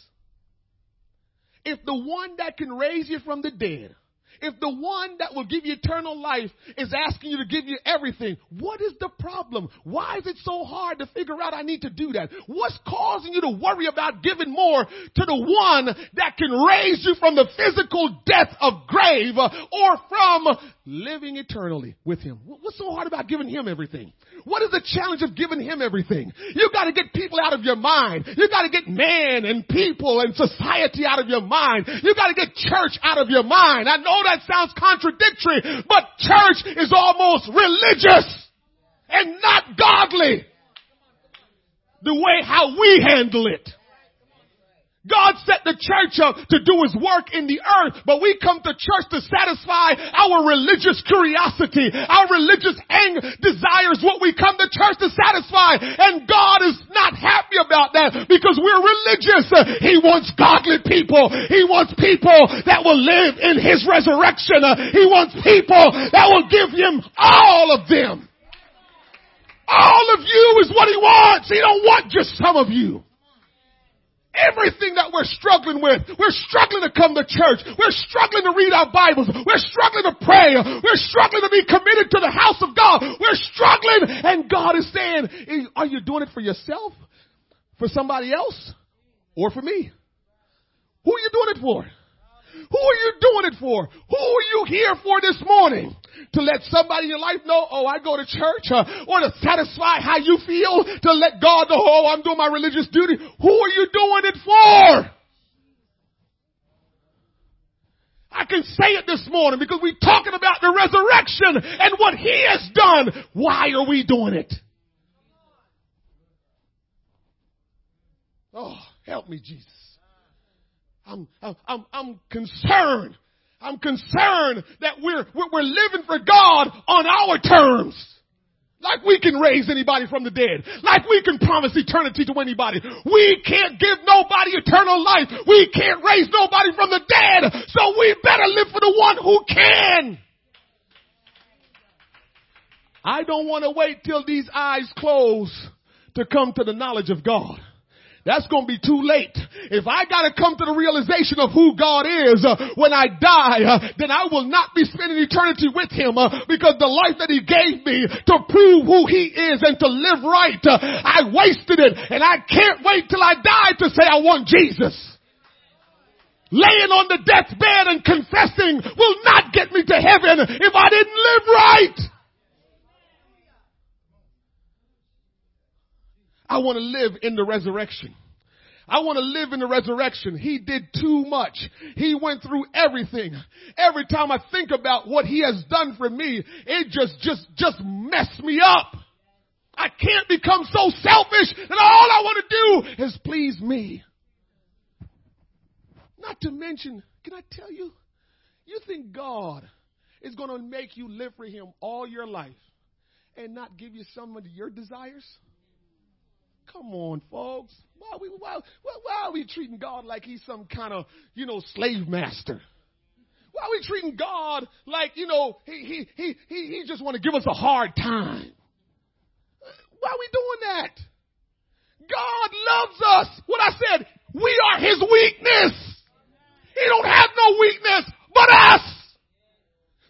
If the one that can raise you from the dead if the one that will give you eternal life is asking you to give you everything, what is the problem? Why is it so hard to figure out I need to do that? What's causing you to worry about giving more to the one that can raise you from the physical death of grave uh, or from living eternally with him? What's so hard about giving him everything? What is the challenge of giving him everything? You gotta get people out of your mind. You gotta get man and people and society out of your mind. You gotta get church out of your mind. I know that sounds contradictory, but church is almost religious and not godly. The way how we handle it. God set the church up to do his work in the earth, but we come to church to satisfy our religious curiosity, our religious ang- desires, what we come to church to satisfy. And God is not happy about that because we're religious. He wants godly people. He wants people that will live in his resurrection. He wants people that will give him all of them. All of you is what he wants. He don't want just some of you. Everything that we're struggling with, we're struggling to come to church. We're struggling to read our Bibles. We're struggling to pray. We're struggling to be committed to the house of God. We're struggling and God is saying, are you doing it for yourself? For somebody else? Or for me? Who are you doing it for? Who are you doing it for? Who are you here for this morning? To let somebody in your life know, oh, I go to church, uh, or to satisfy how you feel, to let God know, oh, I'm doing my religious duty. Who are you doing it for? I can say it this morning because we're talking about the resurrection and what He has done. Why are we doing it? Oh, help me, Jesus. I'm, I'm, I'm concerned. I'm concerned that we're, we're living for God on our terms. Like we can raise anybody from the dead. Like we can promise eternity to anybody. We can't give nobody eternal life. We can't raise nobody from the dead. So we better live for the one who can. I don't want to wait till these eyes close to come to the knowledge of God. That's going to be too late. If I got to come to the realization of who God is uh, when I die, uh, then I will not be spending eternity with Him uh, because the life that He gave me to prove who He is and to live right, uh, I wasted it and I can't wait till I die to say I want Jesus. Laying on the deathbed and confessing will not get me to heaven if I didn't live right. I want to live in the resurrection. I want to live in the resurrection. He did too much. He went through everything. Every time I think about what he has done for me, it just, just, just messed me up. I can't become so selfish that all I want to do is please me. Not to mention, can I tell you, you think God is going to make you live for him all your life and not give you some of your desires? Come on, folks. Why are we, why, why are we treating God like he's some kind of, you know, slave master? Why are we treating God like, you know, he, he, he, he, he just want to give us a hard time? Why are we doing that? God loves us. What I said, we are his weakness. He don't have no weakness but us.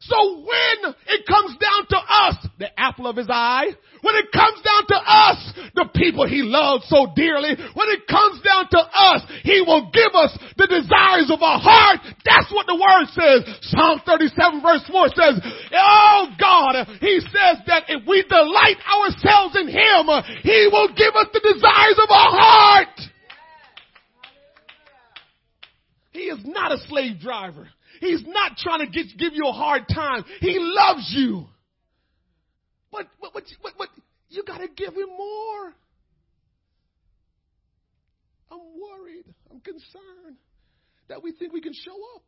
So when it comes down to us, the apple of his eye, when it comes down to us, the people he loves so dearly, when it comes down to us, he will give us the desires of our heart. That's what the word says. Psalm 37 verse 4 says, Oh God, he says that if we delight ourselves in him, he will give us the desires of our heart. He is not a slave driver. He's not trying to get, give you a hard time. He loves you. But, but, but, but, but You got to give him more. I'm worried. I'm concerned that we think we can show up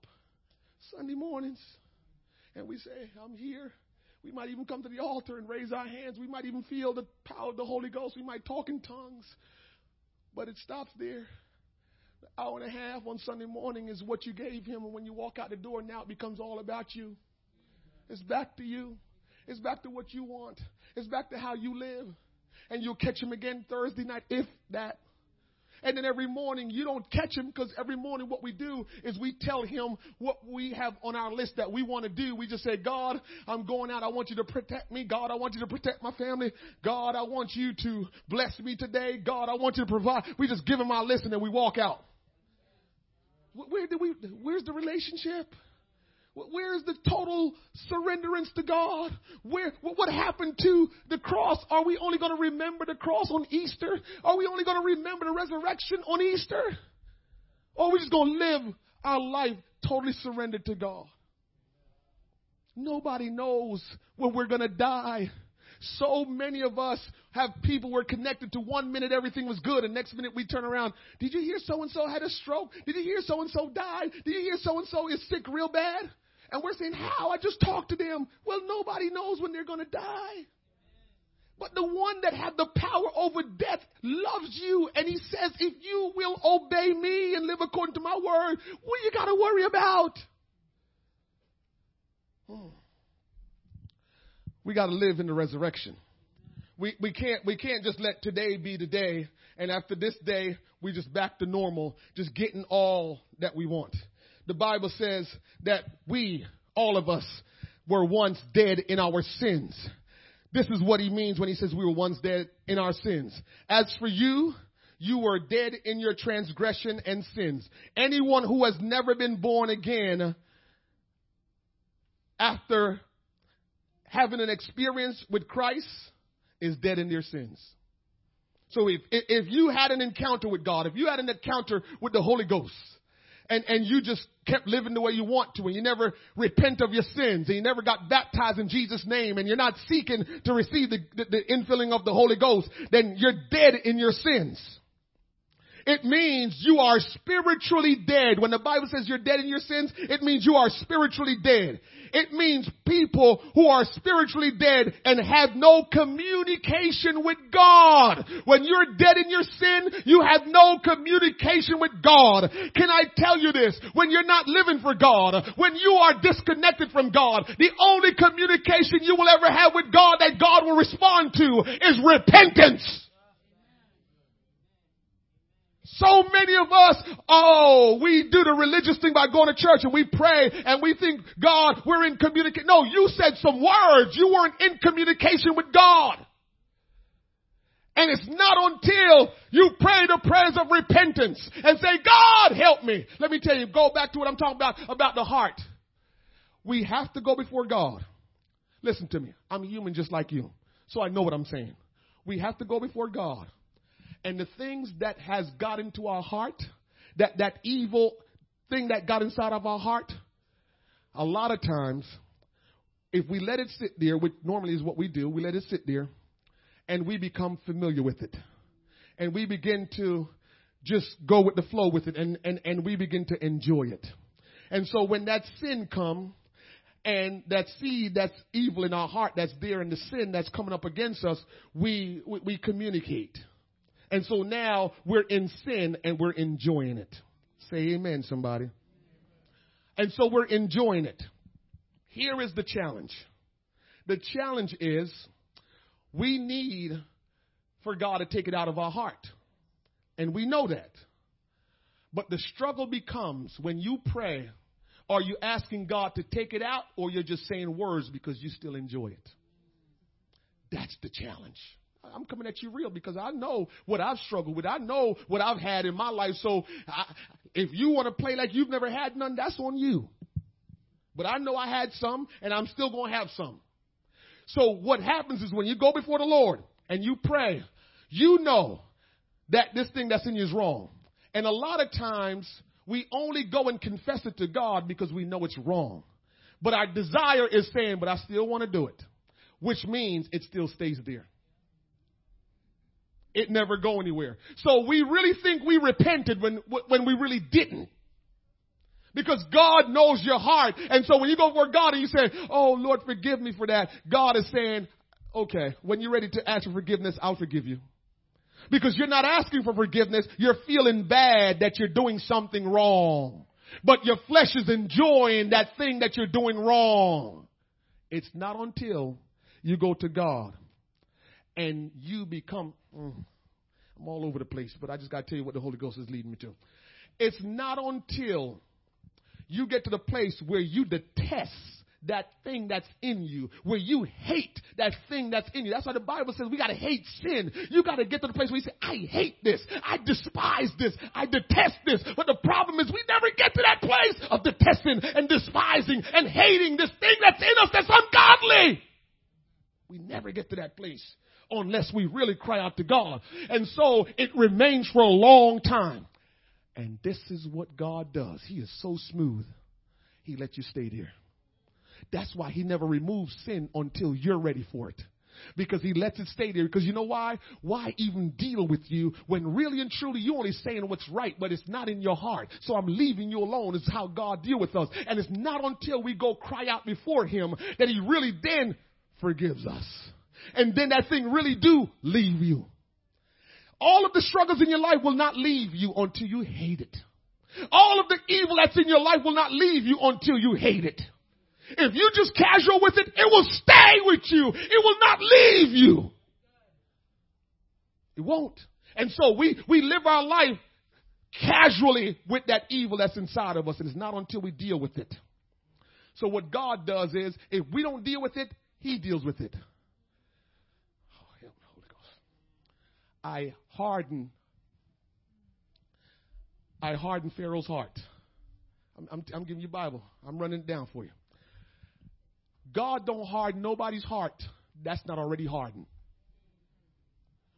Sunday mornings and we say, I'm here. We might even come to the altar and raise our hands. We might even feel the power of the Holy Ghost. We might talk in tongues. But it stops there. Hour and a half on Sunday morning is what you gave him. And when you walk out the door, now it becomes all about you. It's back to you. It's back to what you want. It's back to how you live. And you'll catch him again Thursday night, if that. And then every morning you don't catch him because every morning what we do is we tell him what we have on our list that we want to do. We just say, God, I'm going out. I want you to protect me. God, I want you to protect my family. God, I want you to bless me today. God, I want you to provide. We just give him our list and then we walk out. Where did we, where's the relationship? Where's the total surrenderance to God? Where, what happened to the cross? Are we only going to remember the cross on Easter? Are we only going to remember the resurrection on Easter? Or are we just going to live our life totally surrendered to God? Nobody knows when we're going to die. So many of us have people we're connected to one minute everything was good and next minute we turn around. Did you hear so and so had a stroke? Did you hear so and so died? Did you hear so and so is sick real bad? And we're saying, how? I just talked to them. Well, nobody knows when they're going to die. But the one that had the power over death loves you. And he says, if you will obey me and live according to my word, what you got to worry about? Hmm. We got to live in the resurrection. We, we can't, we can't just let today be the day. And after this day, we just back to normal, just getting all that we want the Bible says that we, all of us, were once dead in our sins. This is what he means when he says we were once dead in our sins. As for you, you were dead in your transgression and sins. Anyone who has never been born again after having an experience with Christ is dead in their sins. So if, if you had an encounter with God, if you had an encounter with the Holy Ghost, and, and you just kept living the way you want to and you never repent of your sins and you never got baptized in Jesus name and you're not seeking to receive the, the, the infilling of the Holy Ghost, then you're dead in your sins. It means you are spiritually dead. When the Bible says you're dead in your sins, it means you are spiritually dead. It means people who are spiritually dead and have no communication with God. When you're dead in your sin, you have no communication with God. Can I tell you this? When you're not living for God, when you are disconnected from God, the only communication you will ever have with God that God will respond to is repentance. So many of us, oh, we do the religious thing by going to church and we pray and we think, God, we're in communication. No, you said some words. You weren't in communication with God. And it's not until you pray the prayers of repentance and say, God, help me. Let me tell you, go back to what I'm talking about, about the heart. We have to go before God. Listen to me. I'm human just like you. So I know what I'm saying. We have to go before God and the things that has got into our heart, that, that evil thing that got inside of our heart, a lot of times, if we let it sit there, which normally is what we do, we let it sit there, and we become familiar with it. And we begin to just go with the flow with it, and, and, and we begin to enjoy it. And so when that sin comes, and that seed that's evil in our heart that's there in the sin that's coming up against us, we, we, we communicate. And so now we're in sin and we're enjoying it. Say amen, somebody. And so we're enjoying it. Here is the challenge. The challenge is we need for God to take it out of our heart. And we know that. But the struggle becomes when you pray, are you asking God to take it out or you're just saying words because you still enjoy it? That's the challenge. I'm coming at you real because I know what I've struggled with. I know what I've had in my life. So I, if you want to play like you've never had none, that's on you. But I know I had some and I'm still going to have some. So what happens is when you go before the Lord and you pray, you know that this thing that's in you is wrong. And a lot of times we only go and confess it to God because we know it's wrong. But our desire is saying, but I still want to do it, which means it still stays there. It never go anywhere. So we really think we repented when, when we really didn't. Because God knows your heart. And so when you go before God and you say, Oh Lord, forgive me for that, God is saying, okay, when you're ready to ask for forgiveness, I'll forgive you. Because you're not asking for forgiveness, you're feeling bad that you're doing something wrong. But your flesh is enjoying that thing that you're doing wrong. It's not until you go to God and you become, mm, I'm all over the place, but I just got to tell you what the Holy Ghost is leading me to. It's not until you get to the place where you detest that thing that's in you, where you hate that thing that's in you. That's why the Bible says we gotta hate sin. You gotta get to the place where you say, I hate this. I despise this. I detest this. But the problem is we never get to that place of detesting and despising and hating this thing that's in us that's ungodly. We never get to that place unless we really cry out to God. And so it remains for a long time. And this is what God does. He is so smooth. He lets you stay there. That's why he never removes sin until you're ready for it. Because he lets it stay there. Because you know why? Why even deal with you when really and truly you're only saying what's right, but it's not in your heart. So I'm leaving you alone. Is how God deal with us. And it's not until we go cry out before him that he really then forgives us. And then that thing really do leave you. All of the struggles in your life will not leave you until you hate it. All of the evil that's in your life will not leave you until you hate it. If you just casual with it, it will stay with you. It will not leave you. It won't. And so we, we live our life casually with that evil that's inside of us, and it's not until we deal with it. So what God does is, if we don't deal with it, He deals with it. Oh, help me, Holy Ghost. I harden, I harden Pharaoh's heart. I'm, I'm, I'm giving you Bible. I'm running it down for you. God don't harden nobody's heart that's not already hardened.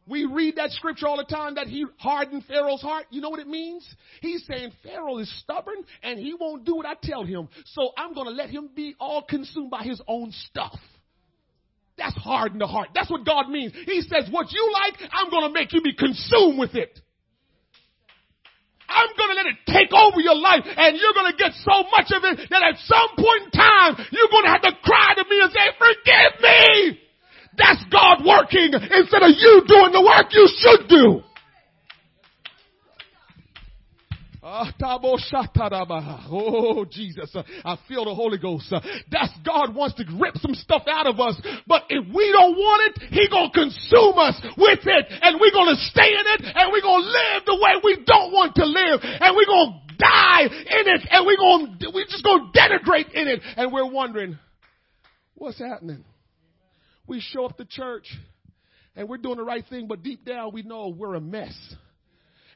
We read that scripture all the time that he hardened Pharaoh's heart. You know what it means? He's saying Pharaoh is stubborn and he won't do what I tell him. So I'm going to let him be all consumed by his own stuff. That's harden the heart. That's what God means. He says, what you like, I'm going to make you be consumed with it. I'm going to let it take over your life and you're going to get so much of it that at some point in time, you're going to have to cry to me and say, forgive me. That's God working instead of you doing the work you should do. Ah, oh, Jesus. I feel the Holy Ghost. That's God wants to rip some stuff out of us. But if we don't want it, He gonna consume us with it. And we're gonna stay in it. And we're gonna live the way we don't want to live. And we're gonna die in it. And we're gonna, we're just gonna denigrate in it. And we're wondering, what's happening? We show up to church and we're doing the right thing, but deep down we know we're a mess.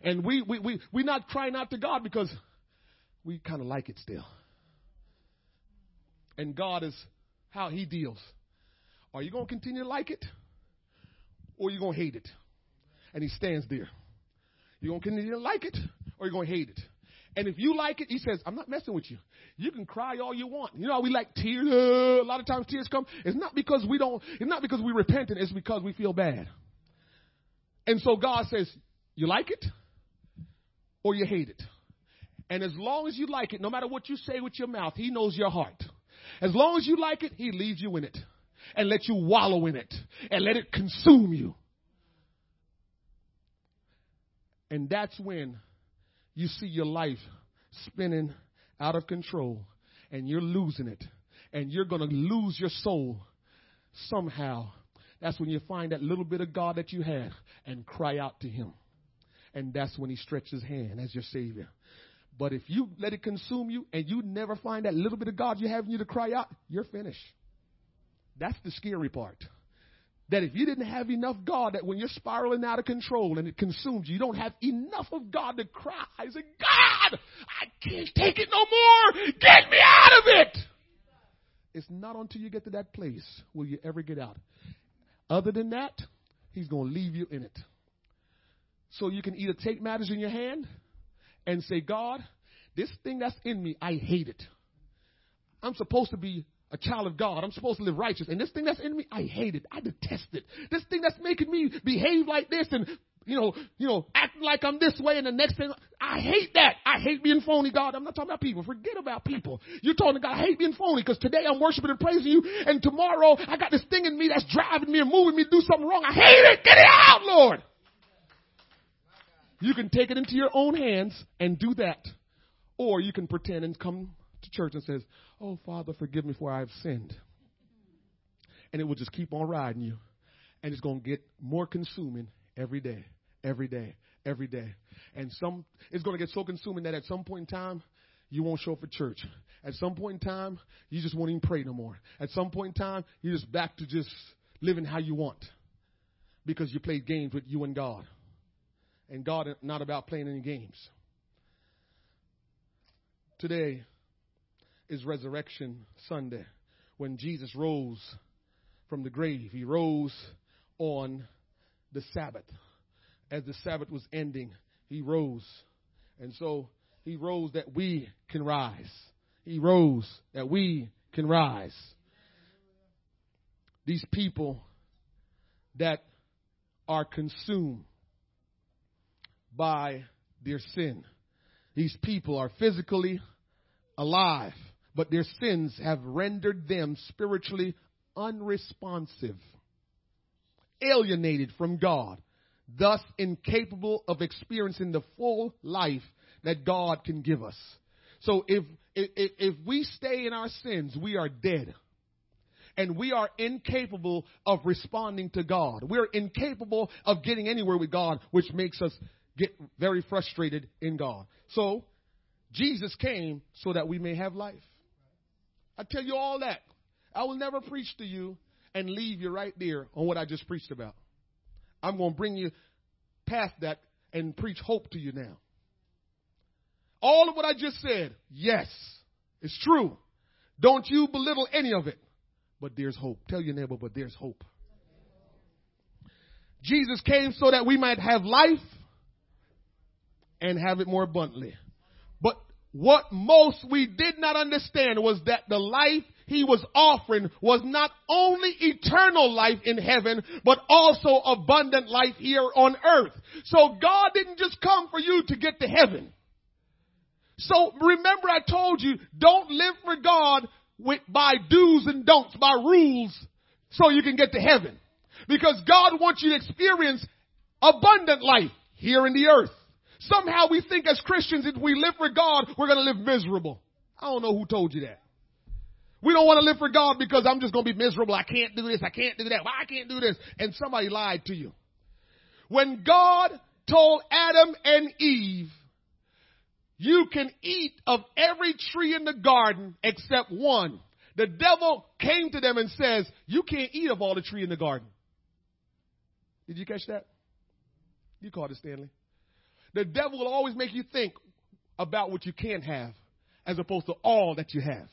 And we, we, we, we're not crying out to God because we kind of like it still. And God is how He deals. Are you going to continue to like it? Or are you going to hate it? And He stands there. You're going to continue to like it? Or you're going to hate it? And if you like it, he says, I'm not messing with you. You can cry all you want. You know, we like tears. Uh, a lot of times tears come. It's not because we don't, it's not because we repentant. It's because we feel bad. And so God says, you like it? Or you hate it. And as long as you like it, no matter what you say with your mouth, He knows your heart. As long as you like it, He leaves you in it and let you wallow in it and let it consume you. And that's when you see your life spinning out of control and you're losing it and you're going to lose your soul somehow. That's when you find that little bit of God that you had and cry out to Him and that's when he stretches his hand as your savior. But if you let it consume you and you never find that little bit of God you have in you to cry out, you're finished. That's the scary part. That if you didn't have enough God, that when you're spiraling out of control and it consumes you, you don't have enough of God to cry. I say, God, I can't take it no more. Get me out of it. It's not until you get to that place will you ever get out. Other than that, He's going to leave you in it. So you can either take matters in your hand and say, God, this thing that's in me, I hate it. I'm supposed to be a child of God. I'm supposed to live righteous. And this thing that's in me, I hate it. I detest it. This thing that's making me behave like this and you know, you know, acting like I'm this way and the next thing, I hate that. I hate being phony, God. I'm not talking about people. Forget about people. You're talking to God, I hate being phony because today I'm worshiping and praising you and tomorrow I got this thing in me that's driving me and moving me to do something wrong. I hate it. Get it out, Lord. You can take it into your own hands and do that. Or you can pretend and come to church and says, Oh, Father, forgive me for I've sinned. And it will just keep on riding you. And it's going to get more consuming every day, every day, every day. And some it's going to get so consuming that at some point in time, you won't show up for church. At some point in time, you just won't even pray no more. At some point in time, you're just back to just living how you want because you played games with you and God. And God not about playing any games. Today is Resurrection Sunday when Jesus rose from the grave. He rose on the Sabbath. As the Sabbath was ending, he rose. And so he rose that we can rise. He rose that we can rise. These people that are consumed by their sin. These people are physically alive, but their sins have rendered them spiritually unresponsive, alienated from God, thus incapable of experiencing the full life that God can give us. So if, if, if we stay in our sins, we are dead. And we are incapable of responding to God. We're incapable of getting anywhere with God, which makes us get very frustrated in God. So, Jesus came so that we may have life. I tell you all that. I will never preach to you and leave you right there on what I just preached about. I'm going to bring you past that and preach hope to you now. All of what I just said, yes, it's true. Don't you belittle any of it. But there's hope. Tell your neighbor, but there's hope. Jesus came so that we might have life and have it more abundantly. But what most we did not understand was that the life he was offering was not only eternal life in heaven, but also abundant life here on earth. So God didn't just come for you to get to heaven. So remember I told you, don't live for God with, by do's and don'ts, by rules, so you can get to heaven. Because God wants you to experience abundant life here in the earth. Somehow we think as Christians, if we live for God, we're going to live miserable. I don't know who told you that. We don't want to live for God because I'm just going to be miserable. I can't do this. I can't do that. Why I can't do this? And somebody lied to you. When God told Adam and Eve, you can eat of every tree in the garden except one. The devil came to them and says, you can't eat of all the tree in the garden. Did you catch that? You caught it, Stanley. The devil will always make you think about what you can't have as opposed to all that you have.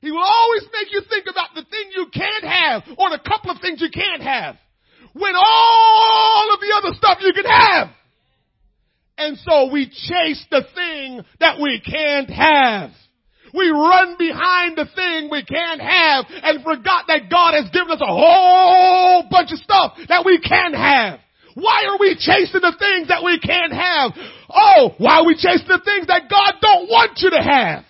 He will always make you think about the thing you can't have or the couple of things you can't have when all of the other stuff you can have. And so we chase the thing that we can't have. We run behind the thing we can't have and forgot that God has given us a whole bunch of stuff that we can have. Why are we chasing the things that we can't have? Oh, why are we chasing the things that God don't want you to have?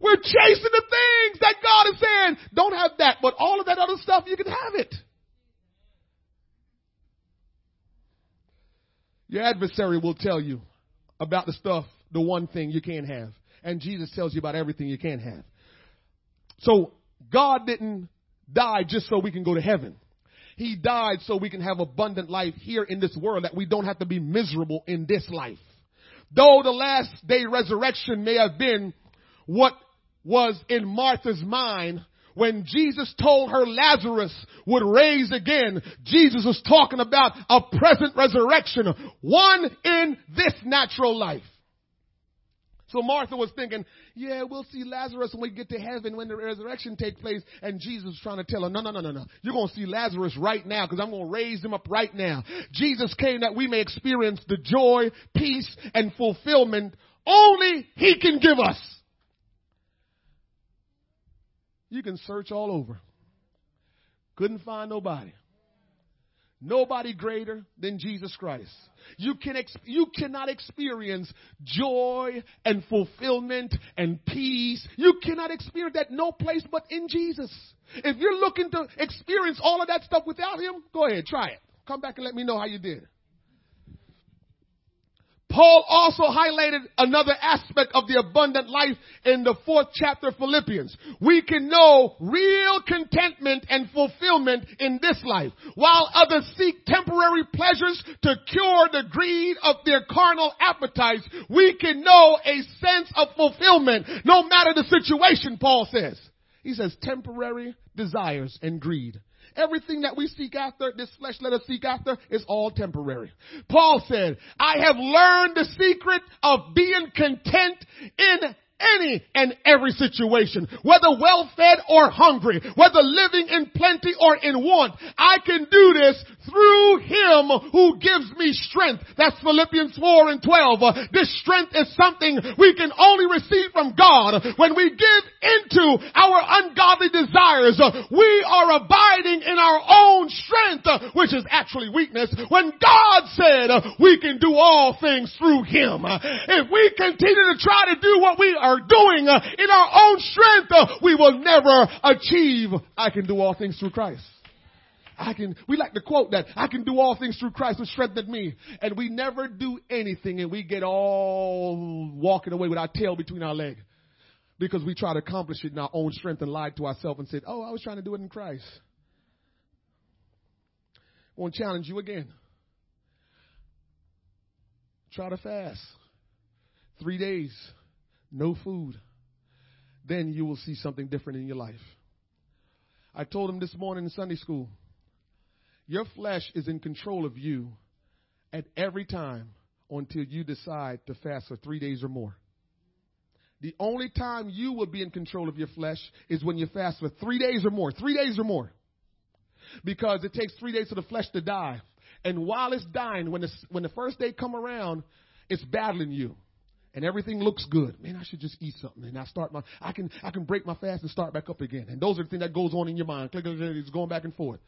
We're chasing the things that God is saying, don't have that, but all of that other stuff, you can have it. Your adversary will tell you about the stuff, the one thing you can't have. And Jesus tells you about everything you can't have. So God didn't die just so we can go to heaven. He died so we can have abundant life here in this world, that we don't have to be miserable in this life. Though the last day resurrection may have been what was in Martha's mind when Jesus told her Lazarus would raise again, Jesus was talking about a present resurrection, one in this natural life. So Martha was thinking, yeah, we'll see Lazarus when we get to heaven when the resurrection takes place. And Jesus was trying to tell her, no, no, no, no, no. You're going to see Lazarus right now because I'm going to raise him up right now. Jesus came that we may experience the joy, peace, and fulfillment only he can give us. You can search all over. Couldn't find nobody. Nobody greater than Jesus Christ. You can ex- you cannot experience joy and fulfillment and peace. You cannot experience that no place but in Jesus. If you're looking to experience all of that stuff without him, go ahead, try it. Come back and let me know how you did. Paul also highlighted another aspect of the abundant life in the fourth chapter of Philippians. We can know real contentment and fulfillment in this life. While others seek temporary pleasures to cure the greed of their carnal appetites, we can know a sense of fulfillment no matter the situation, Paul says. He says temporary desires and greed. Everything that we seek after, this flesh let us seek after, is all temporary. Paul said, I have learned the secret of being content in any and every situation, whether well fed or hungry, whether living in plenty or in want. I can do this through him who gives me strength. That's Philippians 4 and 12. Uh, this strength is something we can only receive from God. When we give into our ungodly desires, uh, we are abiding in our own strength, uh, which is actually weakness. When God said we can do all things through him. If we continue to try to do what we are are doing uh, in our own strength, uh, we will never achieve. I can do all things through Christ. I can, we like to quote that, I can do all things through Christ who strengthened me. And we never do anything and we get all walking away with our tail between our legs. Because we try to accomplish it in our own strength and lied to ourselves and said, oh, I was trying to do it in Christ. I want to challenge you again. Try to fast. Three days no food, then you will see something different in your life. I told him this morning in Sunday school, your flesh is in control of you at every time until you decide to fast for three days or more. The only time you will be in control of your flesh is when you fast for three days or more. Three days or more. Because it takes three days for the flesh to die. And while it's dying, when the, when the first day come around, it's battling you and everything looks good. Man, I should just eat something. And I start my, I can, I can break my fast and start back up again. And those are the things that goes on in your mind. It's going back and forth.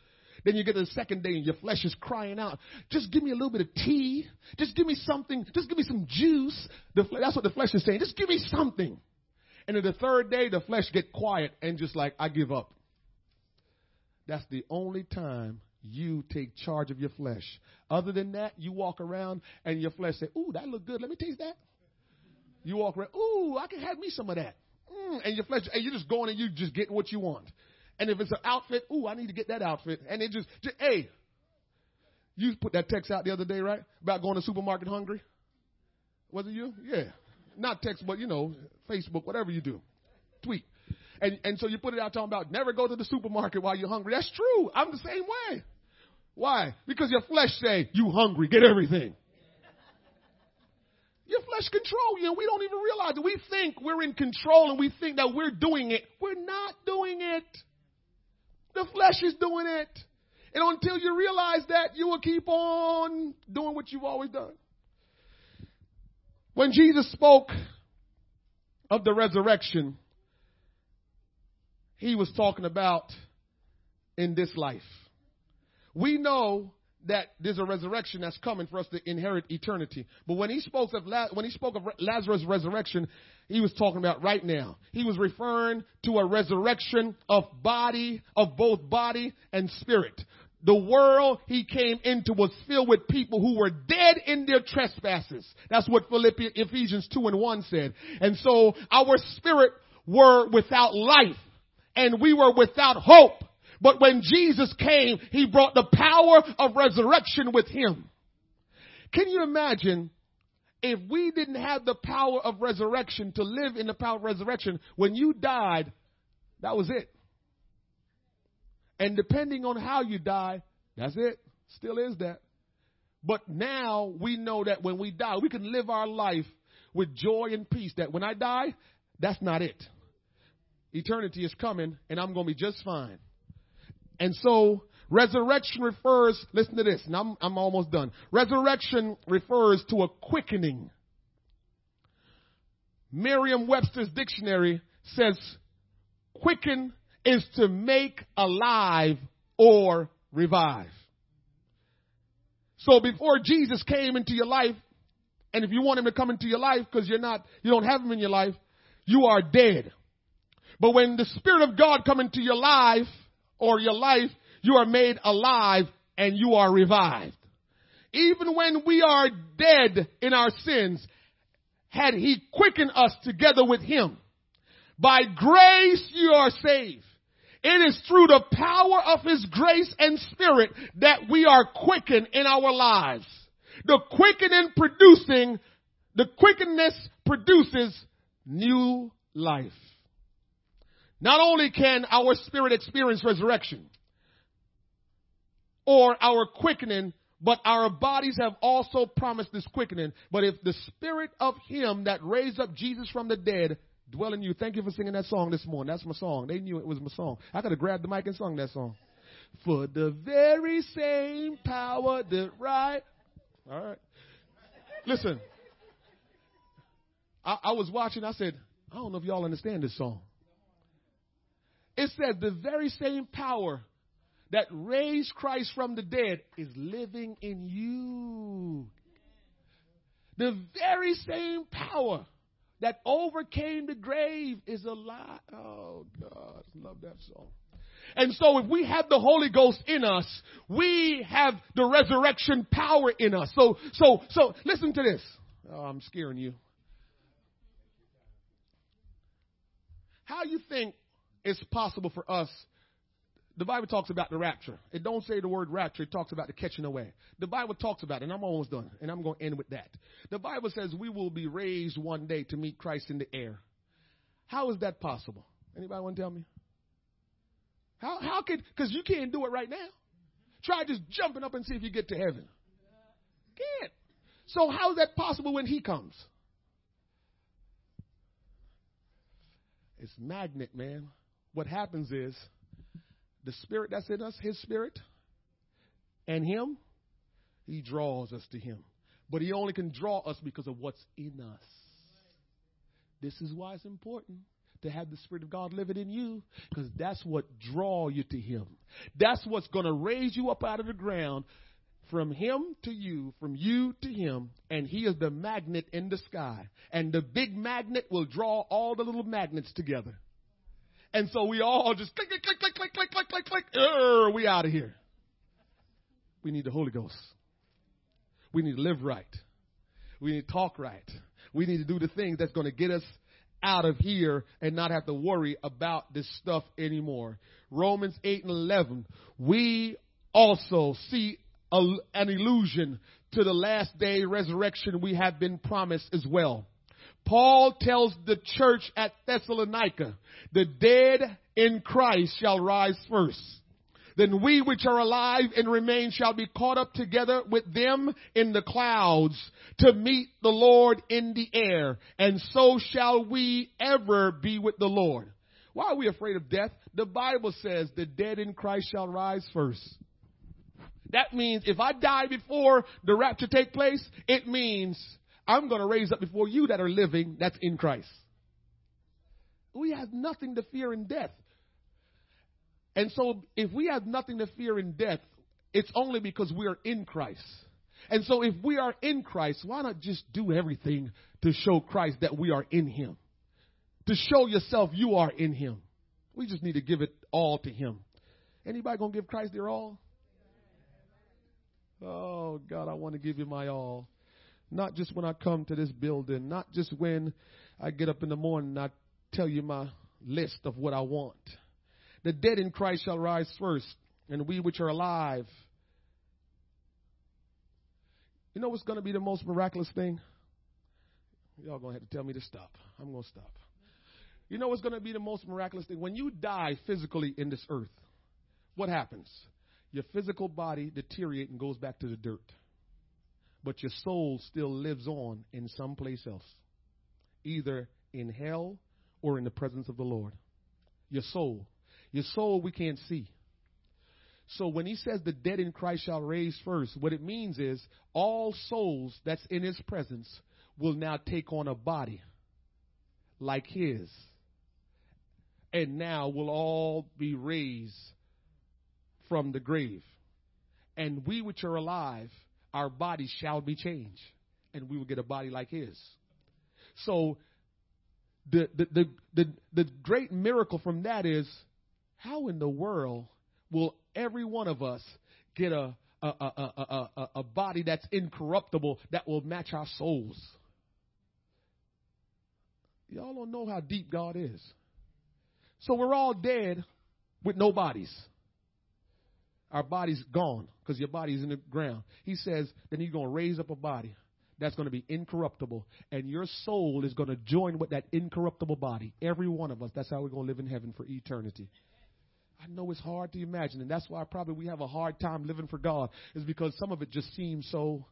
Then you get to the second day and your flesh is crying out, just give me a little bit of tea. Just give me something. Just give me some juice. The, that's what the flesh is saying. Just give me something. And then the third day, the flesh get quiet and just like, I give up. That's the only time you take charge of your flesh. Other than that, you walk around and your flesh say, ooh, that look good. Let me taste that. You walk around, ooh, I can have me some of that. Mm, and your flesh, and you're just going and you just getting what you want. And if it's an outfit, ooh, I need to get that outfit. And it just, just hey, you put that text out the other day, right? About going to supermarket hungry. Was it you? Yeah. Not text, but you know, Facebook, whatever you do. Tweet. And, and so you put it out talking about never go to the supermarket while you're hungry. That's true. I'm the same way. Why? Because your flesh say, you hungry, get everything. Your flesh control you, we don't even realize it. We think we're in control and we think that we're doing it. We're not doing it. The flesh is doing it. And until you realize that, you will keep on doing what you've always done. When Jesus spoke of the resurrection, he was talking about in this life. We know that there's a resurrection that's coming for us to inherit eternity. But when he spoke of when he spoke of Lazarus' resurrection, he was talking about right now. He was referring to a resurrection of body, of both body and spirit. The world he came into was filled with people who were dead in their trespasses. That's what Philippians, Ephesians 2 and 1 said. And so our spirit were without life and we were without hope. But when Jesus came, he brought the power of resurrection with him. Can you imagine if we didn't have the power of resurrection to live in the power of resurrection, when you died, that was it. And depending on how you die, that's it. Still is that. But now we know that when we die, we can live our life with joy and peace. That when I die, that's not it. Eternity is coming and I'm going to be just fine. And so resurrection refers, listen to this, and I'm, I'm almost done. Resurrection refers to a quickening. Merriam Webster's dictionary says quicken is to make alive or revive. So before Jesus came into your life, and if you want him to come into your life because you're not, you don't have him in your life, you are dead. But when the Spirit of God come into your life or your life, you are made alive and you are revived. Even when we are dead in our sins, had he quickened us together with him. By grace you are saved. It is through the power of his grace and spirit that we are quickened in our lives. The quickening producing, the quickenness produces new life. Not only can our spirit experience resurrection or our quickening, but our bodies have also promised this quickening. But if the spirit of him that raised up Jesus from the dead dwell in you, thank you for singing that song this morning. That's my song. They knew it was my song. I could have grabbed the mic and sung that song. For the very same power that right. All right. Listen. I, I was watching, I said, I don't know if y'all understand this song. It says the very same power that raised Christ from the dead is living in you. The very same power that overcame the grave is alive. Oh God, love that song. And so if we have the Holy Ghost in us, we have the resurrection power in us. So, so, so listen to this. Oh, I'm scaring you. How you think it's possible for us the Bible talks about the rapture. It don't say the word rapture. It talks about the catching away. The Bible talks about it, and I'm almost done, and I'm going to end with that. The Bible says we will be raised one day to meet Christ in the air. How is that possible? Anybody want to tell me? How, how could, because you can't do it right now. Try just jumping up and see if you get to heaven. Can't. So how is that possible when he comes? It's magnet, man. What happens is the spirit that's in us, his spirit, and him, he draws us to him. But he only can draw us because of what's in us. This is why it's important to have the Spirit of God living in you, because that's what draw you to Him. That's what's going to raise you up out of the ground from Him to you, from you to Him, and He is the magnet in the sky. And the big magnet will draw all the little magnets together. And so we all just click, click, click, click, click, click, click, click, click. Er, we out of here. We need the Holy Ghost. We need to live right. We need to talk right. We need to do the things that's going to get us out of here and not have to worry about this stuff anymore. Romans 8 and 11. We also see a, an illusion to the last day resurrection we have been promised as well. Paul tells the church at Thessalonica, the dead in Christ shall rise first. Then we which are alive and remain shall be caught up together with them in the clouds to meet the Lord in the air. And so shall we ever be with the Lord. Why are we afraid of death? The Bible says the dead in Christ shall rise first. That means if I die before the rapture take place, it means I'm going to raise up before you that are living that's in Christ. We have nothing to fear in death. And so if we have nothing to fear in death, it's only because we are in Christ. And so if we are in Christ, why not just do everything to show Christ that we are in Him? To show yourself you are in Him. We just need to give it all to Him. Anybody gonna give Christ their all? Oh God, I want to give you my all. Not just when I come to this building, not just when I get up in the morning and I tell you my list of what I want. The dead in Christ shall rise first, and we which are alive. You know what's going to be the most miraculous thing? Y'all going to have to tell me to stop. I'm going to stop. You know what's going to be the most miraculous thing? When you die physically in this earth, what happens? Your physical body deteriorates and goes back to the dirt but your soul still lives on in some place else, either in hell or in the presence of the Lord. Your soul. Your soul we can't see. So when he says the dead in Christ shall raise first, what it means is all souls that's in his presence will now take on a body like his. And now will all be raised from the grave. And we which are alive, our bodies shall be changed, and we will get a body like his. So the the the the, the great miracle from that is how in the world will every one of us get a a, a, a, a, a body that's incorruptible that will match our souls? Y'all don't know how deep God is. So we're all dead with no bodies. Our body's gone because your body's in the ground. He says, then he's going to raise up a body that's going to be incorruptible, and your soul is going to join with that incorruptible body. Every one of us. That's how we're going to live in heaven for eternity. I know it's hard to imagine, and that's why probably we have a hard time living for God, is because some of it just seems so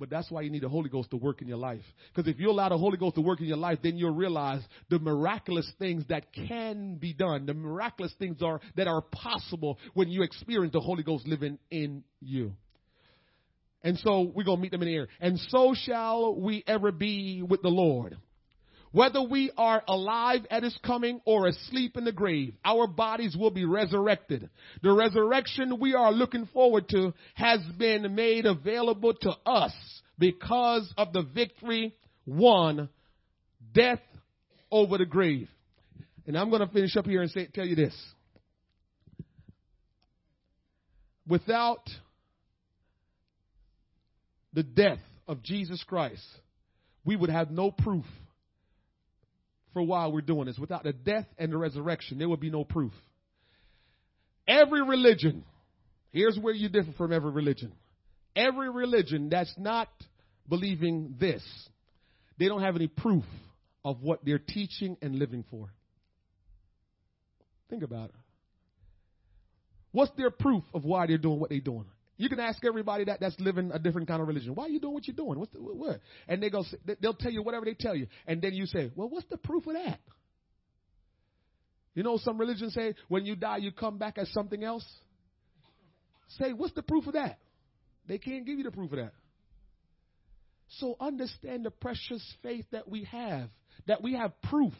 but that's why you need the Holy Ghost to work in your life. Because if you allow the Holy Ghost to work in your life, then you'll realize the miraculous things that can be done, the miraculous things are that are possible when you experience the Holy Ghost living in you. And so we're gonna meet them in the air. And so shall we ever be with the Lord. Whether we are alive at his coming or asleep in the grave, our bodies will be resurrected. The resurrection we are looking forward to has been made available to us because of the victory won, death over the grave. And I'm going to finish up here and say, tell you this. Without the death of Jesus Christ, we would have no proof for why we're doing this. Without the death and the resurrection, there would be no proof. Every religion, here's where you differ from every religion. Every religion that's not believing this, they don't have any proof of what they're teaching and living for. Think about it. What's their proof of why they're doing what they're doing? You can ask everybody that that's living a different kind of religion. Why are you doing what you're doing? What's the, what? And they go, they'll tell you whatever they tell you, and then you say, well, what's the proof of that? You know, some religions say when you die, you come back as something else. Say, what's the proof of that? They can't give you the proof of that. So understand the precious faith that we have, that we have proof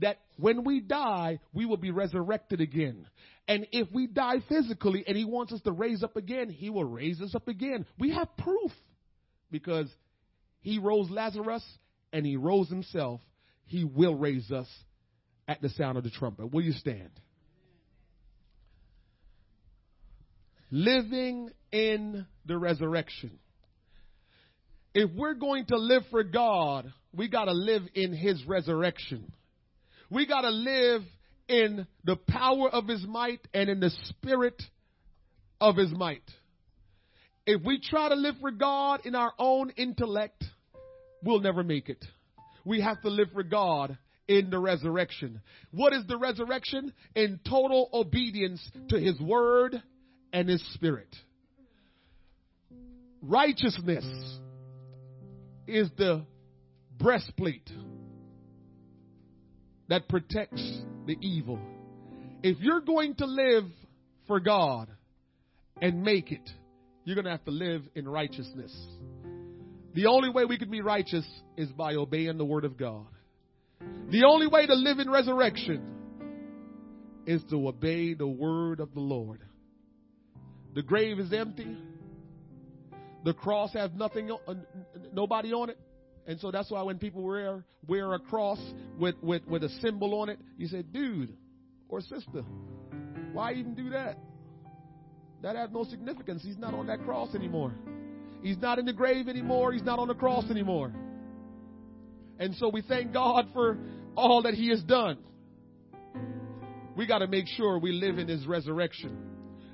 that when we die, we will be resurrected again. And if we die physically and he wants us to raise up again, he will raise us up again. We have proof because he rose Lazarus and he rose himself. He will raise us at the sound of the trumpet. Will you stand? Living in the resurrection. If we're going to live for God, we got to live in his resurrection. We got to live in the power of his might and in the spirit of his might. If we try to live for God in our own intellect, we'll never make it. We have to live for God in the resurrection. What is the resurrection? In total obedience to his word and his spirit. Righteousness is the breastplate that protects the evil. If you're going to live for God and make it, you're going to have to live in righteousness. The only way we can be righteous is by obeying the word of God. The only way to live in resurrection is to obey the word of the Lord. The grave is empty. The cross has nothing, uh, nobody on it. And so that's why when people wear wear a cross with, with, with a symbol on it, you say, dude or sister, why even do that? That has no significance. He's not on that cross anymore. He's not in the grave anymore. He's not on the cross anymore. And so we thank God for all that He has done. We got to make sure we live in His resurrection.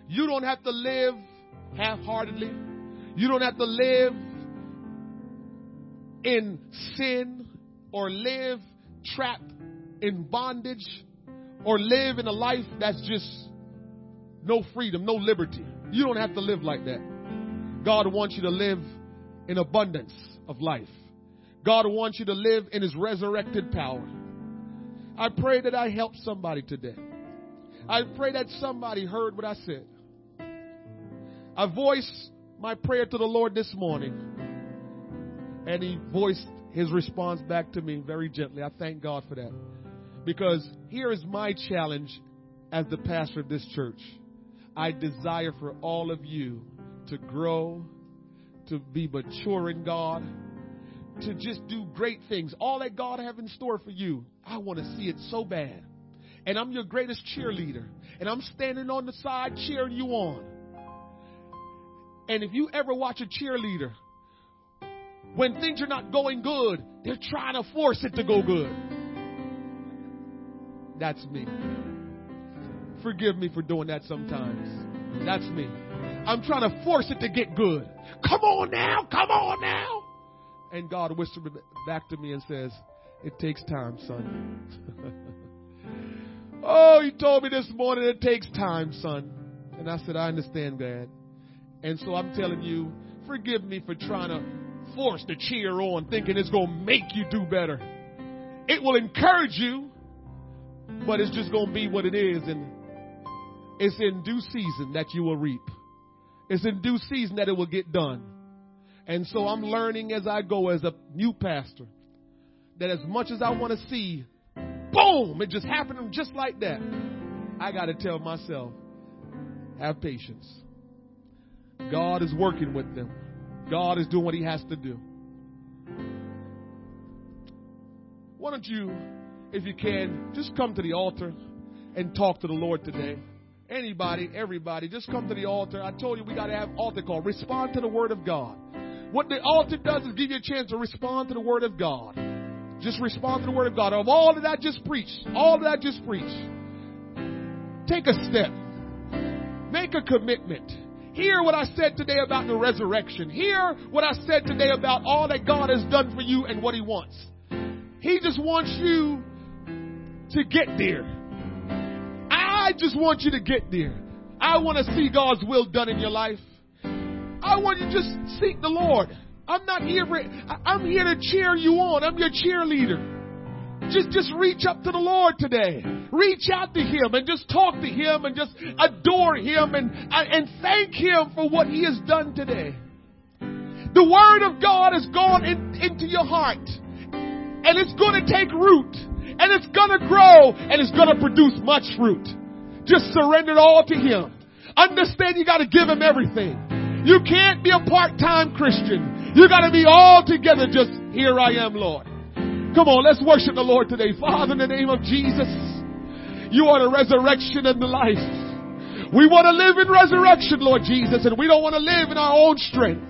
You don't have to live half heartedly. You don't have to live in sin or live trapped in bondage or live in a life that's just no freedom, no liberty. You don't have to live like that. God wants you to live in abundance of life. God wants you to live in His resurrected power. I pray that I help somebody today. I pray that somebody heard what I said. I voiced my prayer to the Lord this morning. And he voiced his response back to me very gently. I thank God for that. Because here is my challenge as the pastor of this church. I desire for all of you to grow, to be mature in God, to just do great things. All that God have in store for you, I want to see it so bad. And I'm your greatest cheerleader. And I'm standing on the side cheering you on. And if you ever watch a cheerleader, when things are not going good, they're trying to force it to go good. That's me. Forgive me for doing that sometimes. That's me. I'm trying to force it to get good. Come on now, come on now. And God whispers back to me and says, It takes time, son. oh, he told me this morning, It takes time, son. And I said, I understand, Dad. And so I'm telling you, forgive me for trying to force the cheer on, thinking it's going to make you do better. It will encourage you, but it's just going to be what it is. And it's in due season that you will reap. It's in due season that it will get done. And so I'm learning as I go as a new pastor that as much as I want to see, boom, it just happened just like that. I got to tell myself, have patience. God is working with them. God is doing what He has to do. Why don't you, if you can, just come to the altar and talk to the Lord today. Anybody, everybody, just come to the altar. I told you we got to have altar call. Respond to the Word of God. What the altar does is give you a chance to respond to the Word of God. Just respond to the Word of God. Of all that I just preached, all that I just preached, take a step. Make a commitment. Hear what I said today about the resurrection. Hear what I said today about all that God has done for you and what He wants. He just wants you to get there. I just want you to get there. I want to see God's will done in your life. I want you to just seek the Lord. I'm not here for, I'm here to cheer you on. I'm your cheerleader. Just, just reach up to the Lord today. Reach out to Him and just talk to Him and just adore Him and, and thank Him for what He has done today. The Word of God has gone in, into your heart and it's going to take root and it's going to grow and it's going to produce much fruit. Just surrender it all to Him. Understand you got to give Him everything. You can't be a part-time Christian. You got to be all together just, here I am, Lord. Come on, let's worship the Lord today. Father, in the name of Jesus, you are the resurrection and the life. We want to live in resurrection, Lord Jesus, and we don't want to live in our own strength.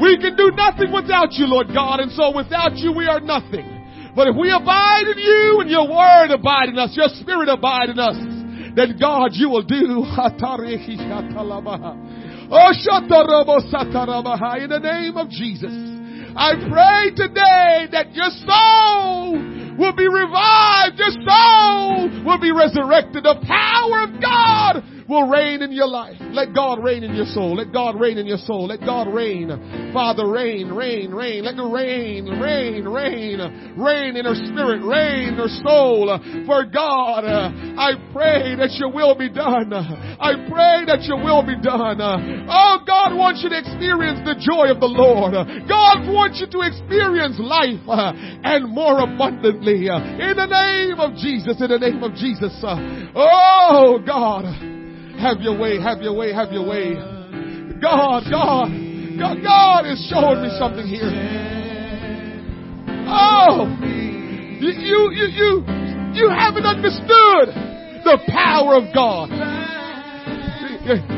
We can do nothing without you, Lord God, and so without you we are nothing. But if we abide in you and your word abide in us, your spirit abide in us, then God, you will do. Oh, in the name of Jesus. I pray today that your soul will be revived. Your soul will be resurrected. The power of God will reign in your life. Let God reign in your soul. Let God reign in your soul. Let God reign. Father, reign, reign, reign. Let the rain, rain, rain, reign in her spirit, reign in her soul. For God, I pray that your will be done. I pray that your will be done. Oh, God wants you to experience the joy of the Lord. God wants you to experience life and more abundantly. In the name of Jesus, in the name of Jesus. Oh, God. Have your way, have your way, have your way. God, God, God, God is showing me something here. Oh, you, you, you, you, haven't understood the power of God.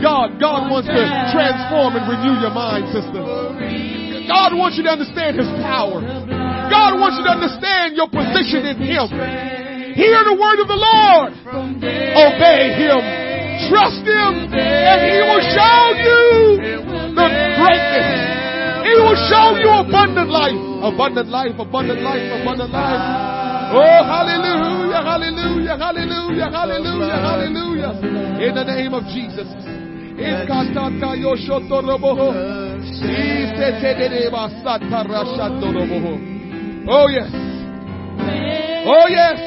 God, God wants to transform and renew your mind, sister. God wants you to understand His power. God wants you to understand your position in Him. Hear the word of the Lord. Obey Him. Trust Him and He will show you the greatness. He will show you abundant life. Abundant life, abundant life, abundant life. Oh, hallelujah, hallelujah, hallelujah, hallelujah, hallelujah. In the name of Jesus. Oh yes. Oh yes.